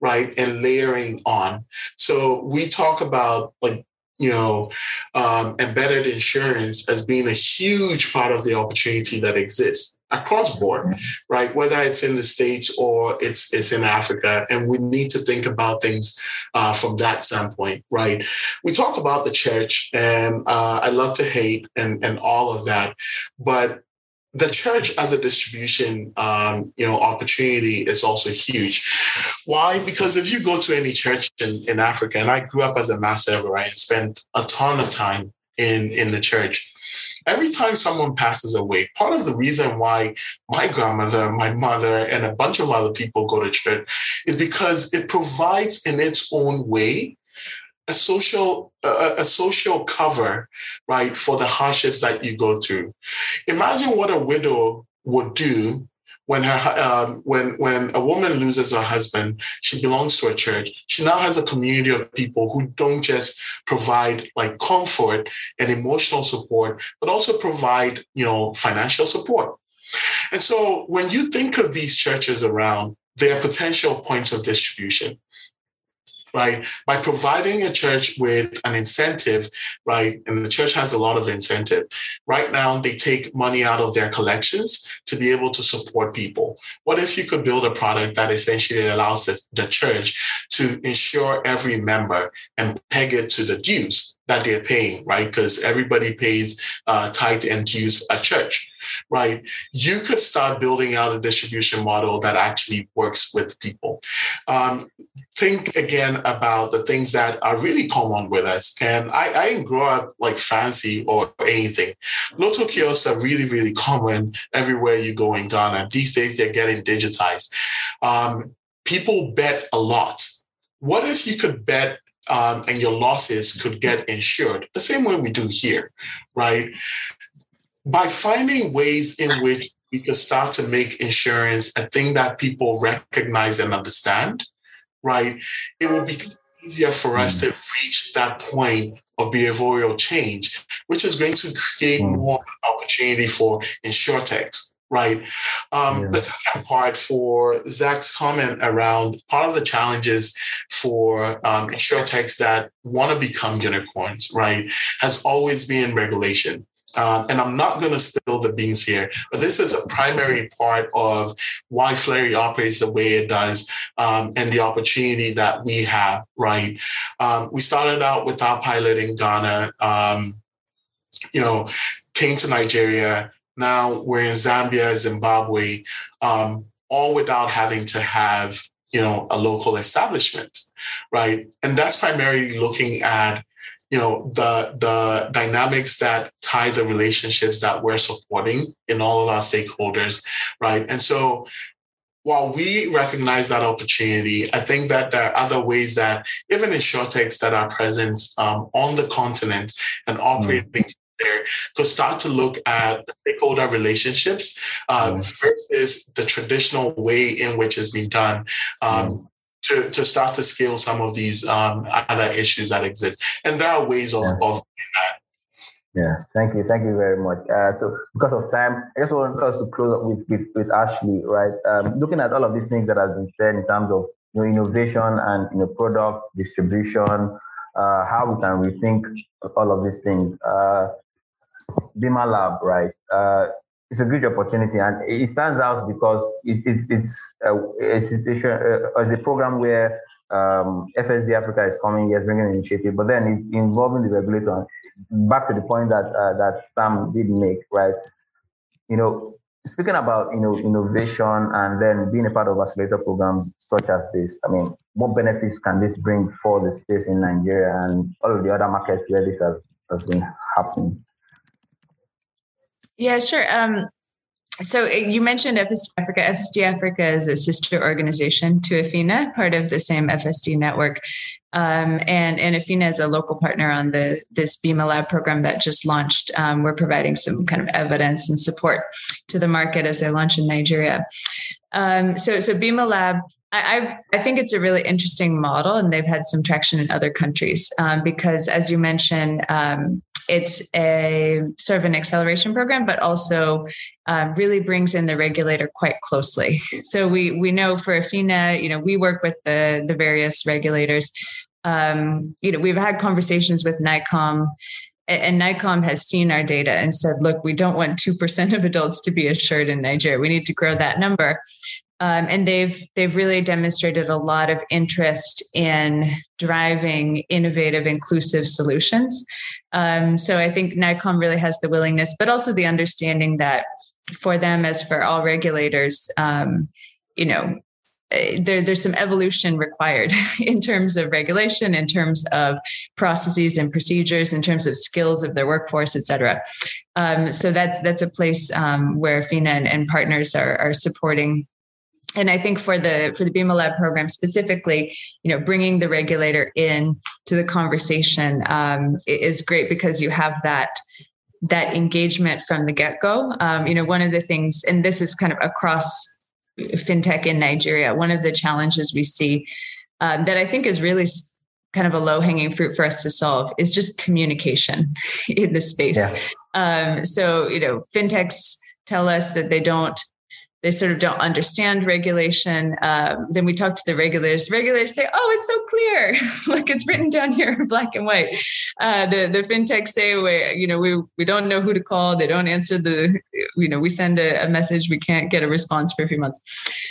right and layering on so we talk about like you know, um, embedded insurance as being a huge part of the opportunity that exists across board, right? Whether it's in the states or it's it's in Africa, and we need to think about things uh, from that standpoint, right? We talk about the church, and uh, I love to hate and and all of that, but the church as a distribution um, you know opportunity is also huge. Why? Because if you go to any church in, in africa and i grew up as a mass server right and spent a ton of time in in the church every time someone passes away part of the reason why my grandmother my mother and a bunch of other people go to church is because it provides in its own way a social a, a, social cover right for the hardships that you go through. Imagine what a widow would do when her um, when when a woman loses her husband she belongs to a church she now has a community of people who don't just provide like comfort and emotional support but also provide you know financial support. And so when you think of these churches around their potential points of distribution right? By providing a church with an incentive, right? And the church has a lot of incentive. Right now, they take money out of their collections to be able to support people. What if you could build a product that essentially allows the, the church to insure every member and peg it to the dues that they're paying, right? Because everybody pays uh, tithe and dues at church, right? You could start building out a distribution model that actually works with people. Um, think again about the things that are really common with us. And I, I didn't grow up like fancy or anything. Lotto kiosks are really, really common everywhere you go in Ghana. These days, they're getting digitized. Um, people bet a lot. What if you could bet um, and your losses could get insured the same way we do here, right? By finding ways in which we could start to make insurance a thing that people recognize and understand, right? It will be easier for us to reach that point of behavioral change, which is going to create mm. more opportunity for insurtechs, right? Um, yeah. The second part for Zach's comment around part of the challenges for um, insurtechs that want to become unicorns, right, has always been regulation. Um, and I'm not going to spill the beans here, but this is a primary part of why Flurry operates the way it does um, and the opportunity that we have, right? Um, we started out with our pilot in Ghana, um, you know, came to Nigeria. Now we're in Zambia, Zimbabwe, um, all without having to have, you know, a local establishment, right? And that's primarily looking at you know the the dynamics that tie the relationships that we're supporting in all of our stakeholders right and so while we recognize that opportunity, I think that there are other ways that even in short insurtechs that are present um, on the continent and operating mm there could start to look at stakeholder relationships um, versus the traditional way in which it's been done. Um, to, to start to scale some of these um, other issues that exist. And there are ways of, yeah. of that. Yeah, thank you. Thank you very much. Uh, so, because of time, I just want us to close up with, with, with Ashley, right? Um, looking at all of these things that have been said in terms of you know, innovation and you know, product distribution, uh, how we can rethink all of these things. Uh, Bima Lab, right? Uh, it's a good opportunity, and it stands out because it, it, it's a, a situation, uh, a program where um, FSD Africa is coming, yes, bringing an initiative, but then it's involving the regulator. Back to the point that uh, that Sam did make, right? You know, speaking about you know innovation and then being a part of accelerator programs such as this. I mean, what benefits can this bring for the space in Nigeria and all of the other markets where this has, has been happening? Yeah, sure. Um, so uh, you mentioned FSD Africa. FSD Africa is a sister organization to Efina, part of the same FSD network. Um, and, and Efina is a local partner on the this Bima Lab program that just launched. Um, we're providing some kind of evidence and support to the market as they launch in Nigeria. Um, so, so Bima Lab I, I think it's a really interesting model, and they've had some traction in other countries um, because, as you mentioned, um, it's a sort of an acceleration program, but also um, really brings in the regulator quite closely. So we we know for Efina, you know, we work with the the various regulators. Um, you know, we've had conversations with NAICOM and NAICOM has seen our data and said, look, we don't want 2% of adults to be assured in Nigeria. We need to grow that number. Um, and they've they've really demonstrated a lot of interest in driving innovative, inclusive solutions. Um, so I think NAICOM really has the willingness, but also the understanding that for them, as for all regulators, um, you know, eh, there, there's some evolution required in terms of regulation, in terms of processes and procedures, in terms of skills of their workforce, et cetera. Um, so that's that's a place um, where FINA and, and partners are, are supporting and I think for the for the Bima Lab program specifically, you know, bringing the regulator in to the conversation um, is great because you have that that engagement from the get go. Um, you know, one of the things, and this is kind of across fintech in Nigeria, one of the challenges we see um, that I think is really kind of a low hanging fruit for us to solve is just communication in the space. Yeah. Um, so, you know, fintechs tell us that they don't they sort of don't understand regulation. Um, then we talk to the regulators. Regulators say, "Oh, it's so clear, like it's written down here in black and white." Uh, the the fintechs say, "We, you know, we we don't know who to call. They don't answer the, you know, we send a, a message, we can't get a response for a few months."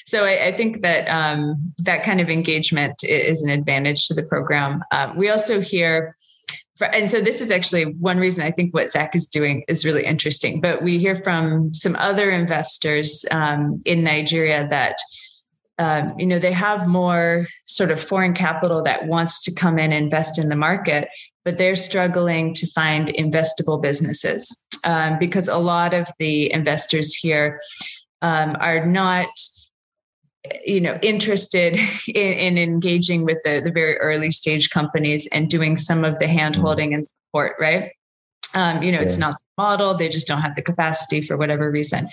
So I, I think that um, that kind of engagement is an advantage to the program. Um, we also hear and so this is actually one reason I think what Zach is doing is really interesting. But we hear from some other investors um, in Nigeria that um, you know they have more sort of foreign capital that wants to come in and invest in the market, but they're struggling to find investable businesses um, because a lot of the investors here um, are not you know interested in, in, engaging with the, the very early stage companies and doing some of the hand holding and support right um, you know yeah. it's not the model they just don't have the capacity for whatever reason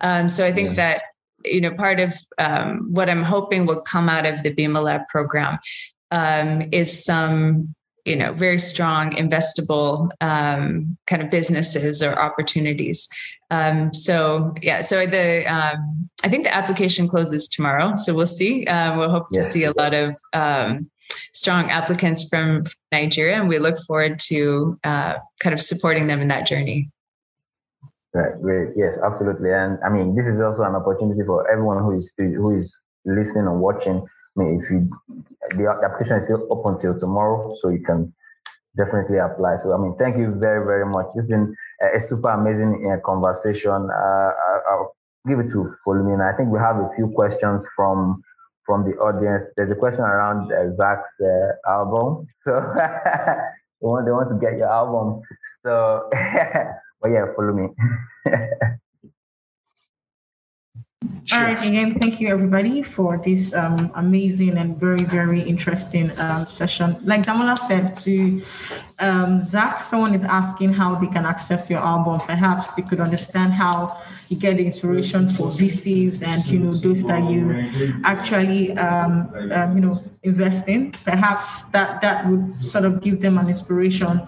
um, so i think yeah. that you know part of um, what i'm hoping will come out of the bima lab program um, is some you know very strong investable um, kind of businesses or opportunities um, so yeah so the um, i think the application closes tomorrow so we'll see uh, we'll hope yeah. to see a lot of um, strong applicants from nigeria and we look forward to uh, kind of supporting them in that journey right great yes absolutely and i mean this is also an opportunity for everyone who is who is listening or watching I mean, if you the application is still up until tomorrow, so you can definitely apply. So, I mean, thank you very, very much. It's been a, super amazing uh, conversation. Uh, I'll give it to Folumina. I think we have a few questions from from the audience. There's a question around uh, Zach's uh, album. So they want they want to get your album. So, but yeah, follow me. Sure. All right, again, thank you everybody for this um, amazing and very, very interesting um, session. Like Damola said to um, Zach, someone is asking how they can access your album. Perhaps they could understand how you get the inspiration for VCs and you know those that you actually um, um, you know invest in. Perhaps that that would sort of give them an inspiration.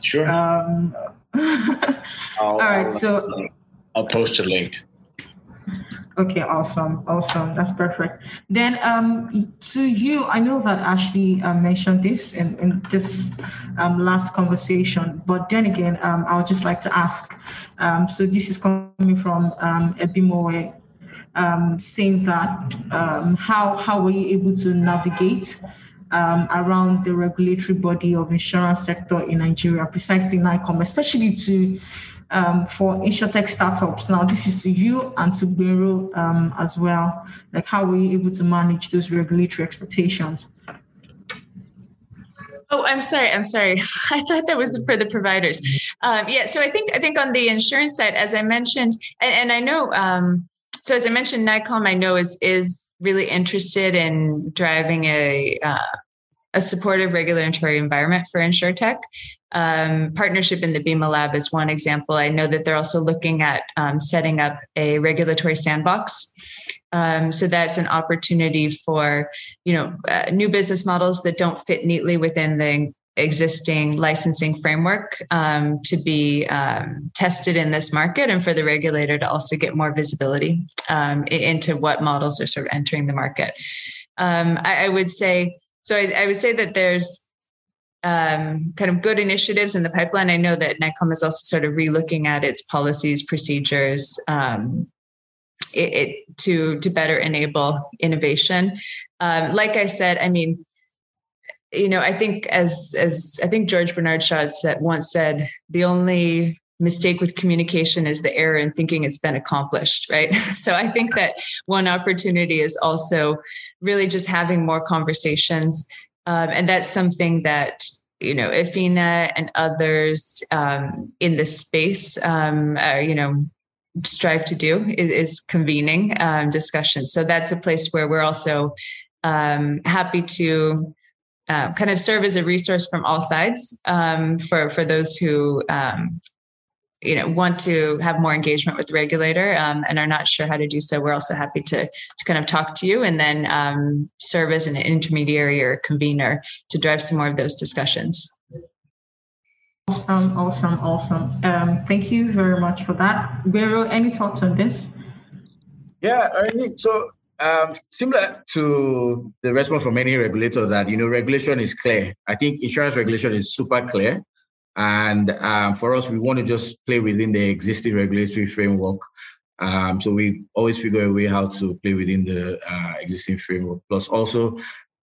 Sure. Um, all right, so I'll post a link. Okay, awesome, awesome. That's perfect. Then, um, to you, I know that Ashley uh, mentioned this in, in this um, last conversation, but then again, um, I would just like to ask. Um, so this is coming from um, Ebimowe, um, saying that um, how how were you able to navigate um, around the regulatory body of insurance sector in Nigeria, precisely NAICOM, especially to um, for insurtech startups. Now, this is to you and to Benro um, as well. Like, how were you able to manage those regulatory expectations? Oh, I'm sorry. I'm sorry. I thought that was for the providers. Um, yeah. So I think I think on the insurance side, as I mentioned, and, and I know. Um, so as I mentioned, NAICOM I know is is really interested in driving a uh, a supportive regulatory environment for insurtech. Um, partnership in the BIMA lab is one example. I know that they're also looking at um, setting up a regulatory sandbox. Um, so that's an opportunity for you know uh, new business models that don't fit neatly within the existing licensing framework um, to be um, tested in this market and for the regulator to also get more visibility um, into what models are sort of entering the market. Um, I, I, would say so. I, I, would say that there's um, kind of good initiatives in the pipeline. I know that NAICOM is also sort of relooking at its policies, procedures, um, it, it, to to better enable innovation. Um, like I said, I mean, you know, I think as as I think George Bernard Shaw said, once said, the only mistake with communication is the error in thinking it's been accomplished, right? so I think that one opportunity is also really just having more conversations. Um, and that's something that you know, Efina and others um, in this space, um, are, you know, strive to do is, is convening um, discussions. So that's a place where we're also um, happy to uh, kind of serve as a resource from all sides um, for for those who um, you know want to have more engagement with the regulator um, and are not sure how to do so we're also happy to, to kind of talk to you and then um, serve as an intermediary or convener to drive some more of those discussions. Awesome awesome awesome. Um, thank you very much for that. Benro, any thoughts on this? Yeah I mean, so um, similar to the response from many regulators that you know regulation is clear. I think insurance regulation is super clear and um, for us, we want to just play within the existing regulatory framework. Um, so we always figure a way how to play within the uh, existing framework. Plus, also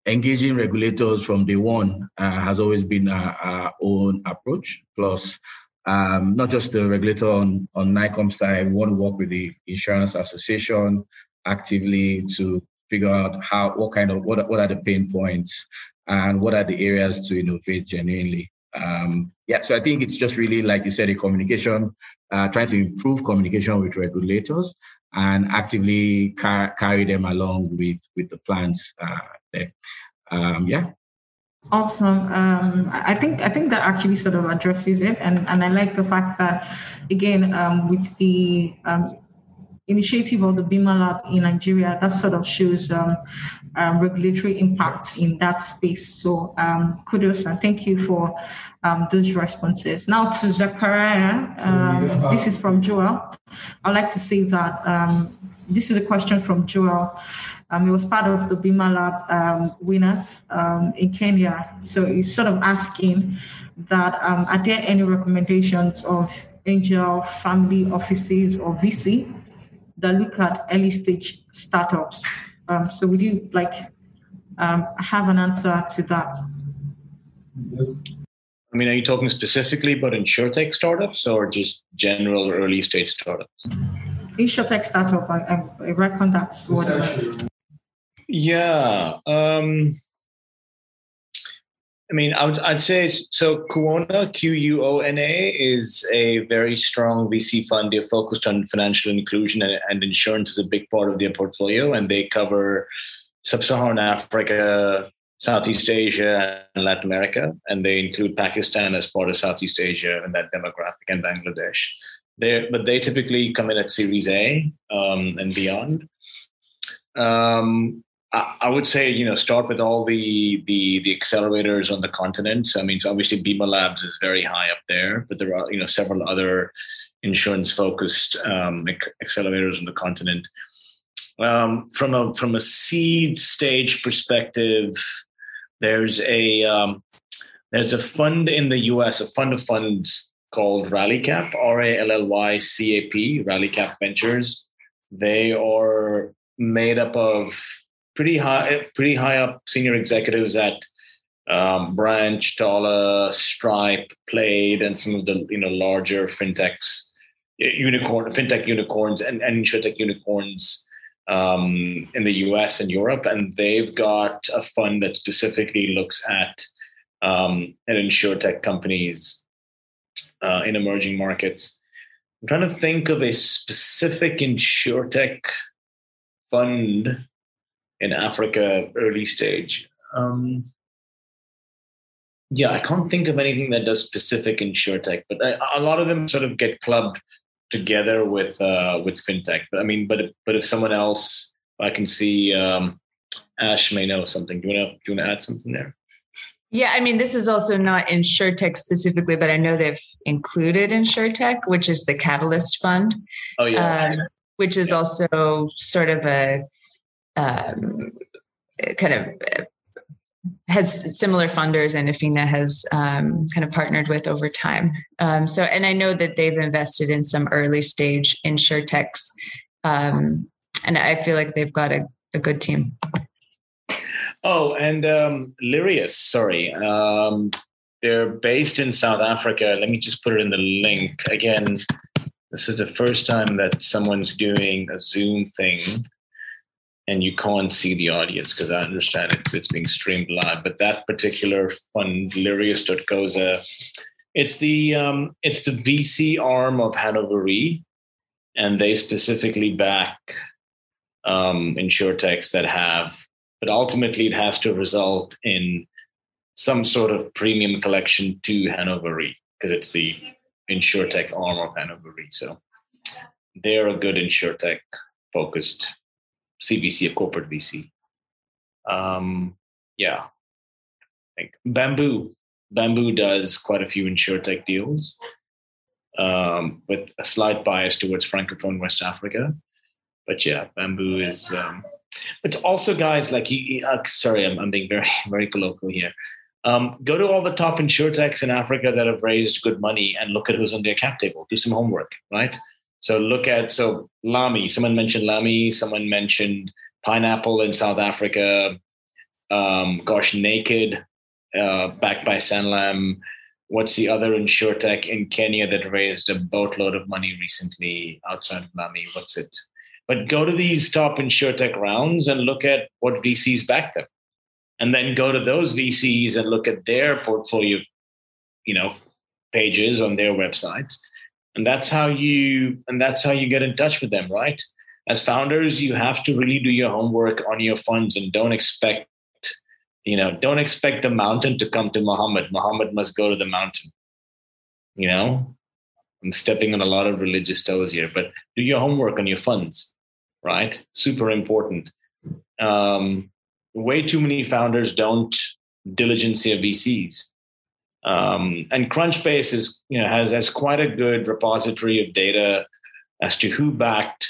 engaging regulators from day one uh, has always been our, our own approach. Plus, um, not just the regulator on on NAICOM side, we want to work with the insurance association actively to figure out how what kind of what what are the pain points and what are the areas to innovate genuinely. Um, yeah, so I think it's just really, like you said, a communication, uh, trying to improve communication with regulators and actively car- carry them along with with the plans uh, there. Um, yeah. Awesome. Um, I think I think that actually sort of addresses it, and and I like the fact that again um, with the um, initiative of the BIMA Lab in Nigeria that sort of shows um, um, regulatory impact in that space. So um, kudos and thank you for um, those responses. Now to Zachariah, um, this is from Joel. I'd like to say that um, this is a question from Joel. Um, it was part of the BIMA Lab winners in Kenya. So he's sort of asking that are there any recommendations of angel family offices or VC that look at early stage startups. Um, so would you like um, have an answer to that? Yes. I mean, are you talking specifically about insurtech startups or just general early stage startups? Insurtech startup, I, I reckon that's what it is. Yeah. Um, I mean, I would, I'd say so. Quona, Q U O N A, is a very strong VC fund. They're focused on financial inclusion, and, and insurance is a big part of their portfolio. And they cover sub-Saharan Africa, Southeast Asia, and Latin America, and they include Pakistan as part of Southeast Asia and that demographic, and Bangladesh. They, but they typically come in at Series A um, and beyond. Um, I would say, you know, start with all the the the accelerators on the continents. I mean, obviously, Bima Labs is very high up there, but there are you know several other insurance focused um, accelerators on the continent. Um, from a from a seed stage perspective, there's a um, there's a fund in the U.S. a fund of funds called RallyCap, R A L L Y C A P, RallyCap Ventures. They are made up of pretty high, pretty high up senior executives at um, Branch, Tala, Stripe, Plaid, and some of the you know larger fintechs, unicorn, fintech unicorns, and, and insurtech unicorns um, in the U.S. and Europe, and they've got a fund that specifically looks at um, at insurtech companies uh, in emerging markets. I'm trying to think of a specific insurtech fund in Africa early stage. Um, yeah, I can't think of anything that does specific insurtech, but I, a lot of them sort of get clubbed together with uh, with fintech. But I mean, but if, but if someone else, I can see um, Ash may know something. Do you want to do you want to add something there? Yeah, I mean, this is also not insurtech specifically, but I know they've included insurtech, which is the Catalyst Fund. Oh yeah. Um, which is yeah. also sort of a um, kind of uh, has similar funders and Efina has um, kind of partnered with over time. Um, so, and I know that they've invested in some early stage insurtechs, um, and I feel like they've got a, a good team. Oh, and um, sorry. Um, they're based in South Africa. Let me just put it in the link. Again, this is the first time that someone's doing a Zoom thing and you can't see the audience because I understand it's it's being streamed live. But that particular fund, Lyrius.coza, it's the um, it's the VC arm of Hannover Re, and they specifically back um, insurtechs that have. But ultimately, it has to result in some sort of premium collection to Hannover Re because it's the insurtech arm of Hannover Re. So they're a good insurtech focused CVC, a corporate VC. Um, yeah, like Bamboo. Bamboo does quite a few insurtech deals um, with a slight bias towards francophone West Africa. But yeah, Bamboo is. Um, but also, guys, like you. Uh, sorry, I'm, I'm being very very colloquial here. Um, go to all the top insurtechs in Africa that have raised good money and look at who's on their cap table. Do some homework, right? So look at so Lami. Someone mentioned Lami. Someone mentioned pineapple in South Africa. Um, gosh, Naked, uh, backed by Sanlam. What's the other insurtech in Kenya that raised a boatload of money recently outside of Lami? What's it? But go to these top insurtech rounds and look at what VCs back them, and then go to those VCs and look at their portfolio, you know, pages on their websites and that's how you and that's how you get in touch with them right? As founders you have to really do your homework on your funds and don't expect you know don't expect the mountain to come to muhammad. Muhammad must go to the mountain. You know? I'm stepping on a lot of religious toes here but do your homework on your funds right? Super important. Um, way too many founders don't diligence their vcs um, and Crunchbase is, you know, has, has quite a good repository of data as to who backed.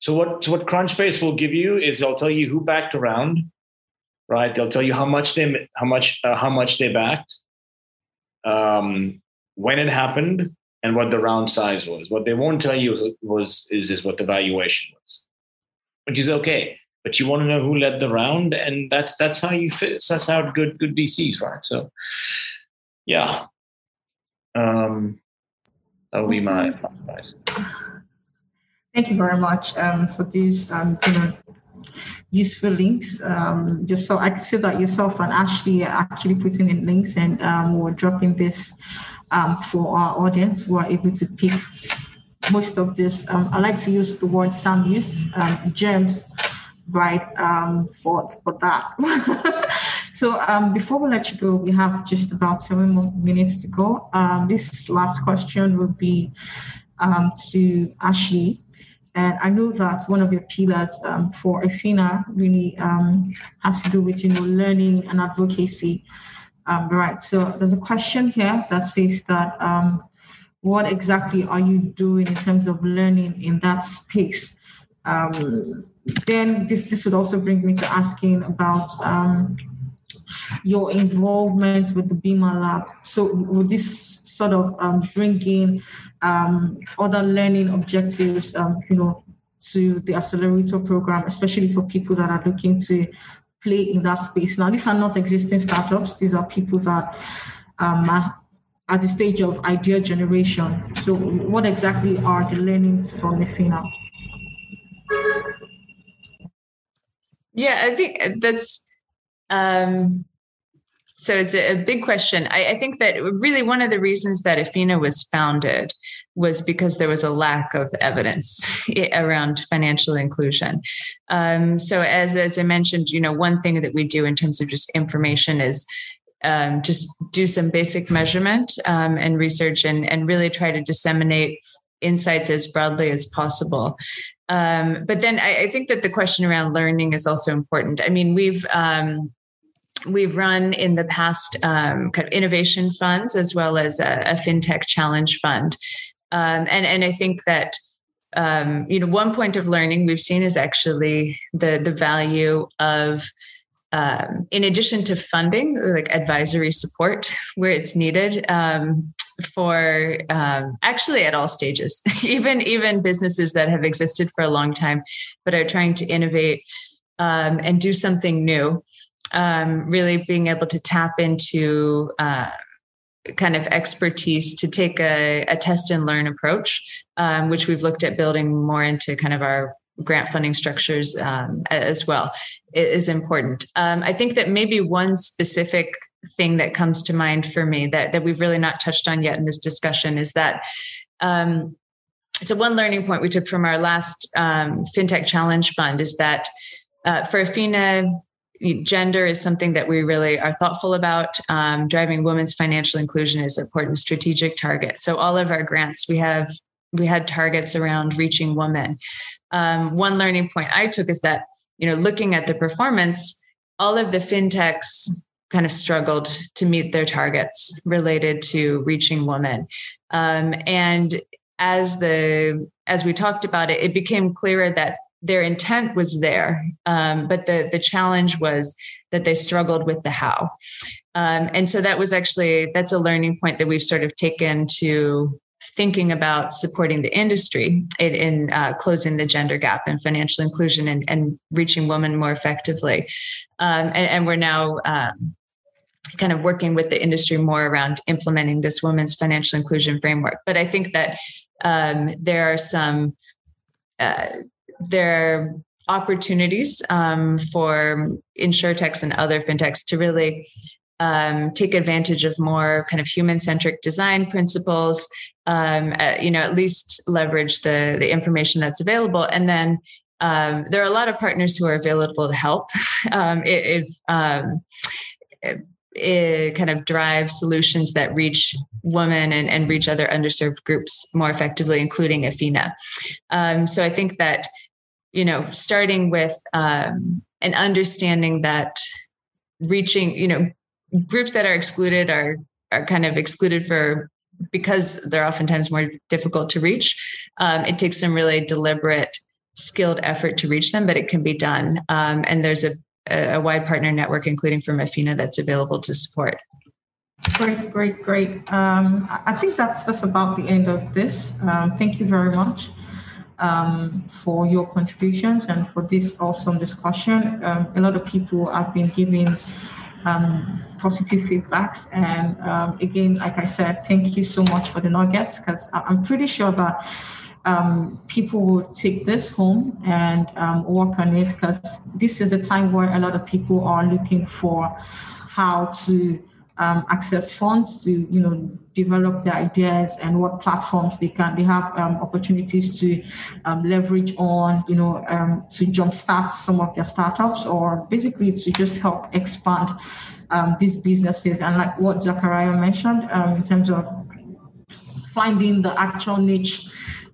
So what, so what Crunchbase will give you is they'll tell you who backed around, right? They'll tell you how much they, how much, uh, how much they backed, um, when it happened, and what the round size was. What they won't tell you was is is what the valuation was, which is okay. But you want to know who led the round, and that's that's how you fit. That's how good good VCs, right? So, yeah. Um, that will be my advice. Thank you very much um, for these um, you know, useful links. Um, just so I see that yourself and Ashley are actually putting in links, and um, we're dropping this um, for our audience who are able to pick most of this. Um, I like to use the word Sam used, um, gems, right, um, for, for that. so um, before we let you go, we have just about seven more minutes to go. Um, this last question will be um, to Ashley. And I know that one of your pillars um, for Efina really um, has to do with you know learning and advocacy. Um, right. So there's a question here that says that um, what exactly are you doing in terms of learning in that space? Um, then this this would also bring me to asking about um, your involvement with the BIMA Lab. So would this sort of um, bring in um, other learning objectives, um, you know, to the accelerator program, especially for people that are looking to play in that space. Now, these are not existing startups. These are people that um, are at the stage of idea generation. So what exactly are the learnings from Efina? Yeah, I think that's um, so it's a, big question. I, I, think that really one of the reasons that Efina was founded was because there was a lack of evidence around financial inclusion. Um, so as as I mentioned, you know, one thing that we do in terms of just information is um, just do some basic measurement um, and research and, and really try to disseminate insights as broadly as possible. Um, but then I, I, think that the question around learning is also important. I mean, we've um, we've run in the past um, kind of innovation funds as well as a, a fintech challenge fund, um, and and I think that um, you know one point of learning we've seen is actually the the value of um, in addition to funding like advisory support where it's needed um, for um, actually at all stages even even businesses that have existed for a long time but are trying to innovate um, and do something new um, really being able to tap into uh, kind of expertise to take a, a test and learn approach, um, which we've looked at building more into kind of our grant funding structures um, as well is important. Um, I think that maybe one specific thing that comes to mind for me that, that we've really not touched on yet in this discussion is that um, so one learning point we took from our last um, fintech challenge fund is that uh, for Efina gender is something that we really are thoughtful about. Um, driving women's financial inclusion is an important strategic target. So all of our grants, we have we had targets around reaching women. Um, one learning point I took is that you know looking at the performance, all of the fintechs kind of struggled to meet their targets related to reaching women, um, and as the as we talked about it, it became clearer that their intent was there, um, but the the challenge was that they struggled with the how. Um, and so that was actually that's a learning point that we've sort of taken to thinking about supporting the industry in, in uh, closing the gender gap and financial inclusion and, and reaching women more effectively. Um, and, and, we're now um, kind of working with the industry more around implementing this women's financial inclusion framework. But I think that um, there are some uh, there are opportunities um, for insurtechs and other fintechs to really um, take advantage of more kind of human-centric design principles. Um, uh, you know, at least leverage the the information that's available, and then um, there are a lot of partners who are available to help. Um, if um, it kind of drive solutions that reach women and, and reach other underserved groups more effectively, including Efina. Um, so I think that you know, starting with um, an understanding that reaching, you know, groups that are excluded are are kind of excluded for because they're oftentimes more difficult to reach. Um, it takes some really deliberate, skilled effort to reach them, but it can be done. Um, and there's a, a wide partner network, including from Efina, that's available to support. Great, great, great. Um, I think that's that's about the end of this. Um, thank you very much um, for your contributions and for this awesome discussion. Um, a lot of people have been giving um, positive feedbacks. And um, again, like I said, thank you so much for the nuggets because I'm pretty sure that um, people will take this home and um, work on it because this is a time where a lot of people are looking for how to um, access funds to you know develop their ideas and what platforms they can they have um, opportunities to um, leverage on you know um, to jumpstart some of their startups or basically to just help expand um, these businesses. And like what Zachariah mentioned um, in terms of finding the actual niche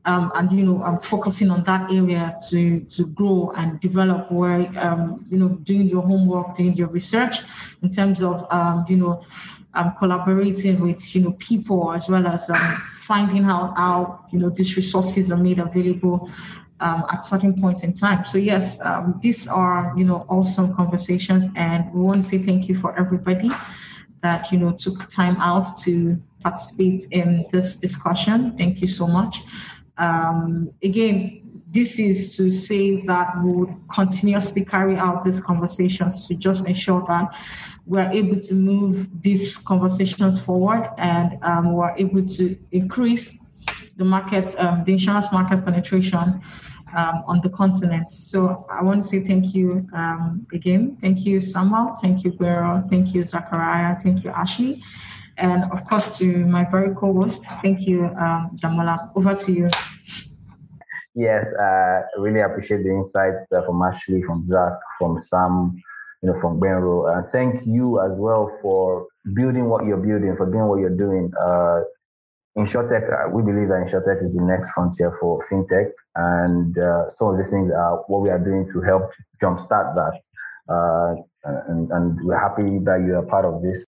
um, and you know um, focusing on that area to to grow and develop where um, you know doing your homework doing your research in terms of um, you know um, collaborating with you know people as well as um, finding out how you know these resources are made available um, at certain points in time. So yes, um, these are you know awesome conversations, and we want to say thank you for everybody that you know took time out to participate in this discussion. Thank you so much. Um, again, this is to say that we would continuously carry out these conversations to just ensure that we're able to move these conversations forward and um, we're able to increase the market, um, the insurance market penetration um, on the continent. So I want to say thank you um, again. Thank you, Samuel. Thank you, Benro. Thank you, Zachariah. Thank you, Ashley. And of course, to my very co-host, thank you, um, Damola. Over to you. Yes, I uh, really appreciate the insights uh, from Ashley, from Zach, from Sam, you know, from Benro. And uh, thank you as well for building what you're building, for doing what you're doing. Uh, InsurTech, uh, we believe that InsurTech is the next frontier for fintech. And uh, some of these things are what we are doing to help jumpstart that. Uh, and, and we're happy that you are part of this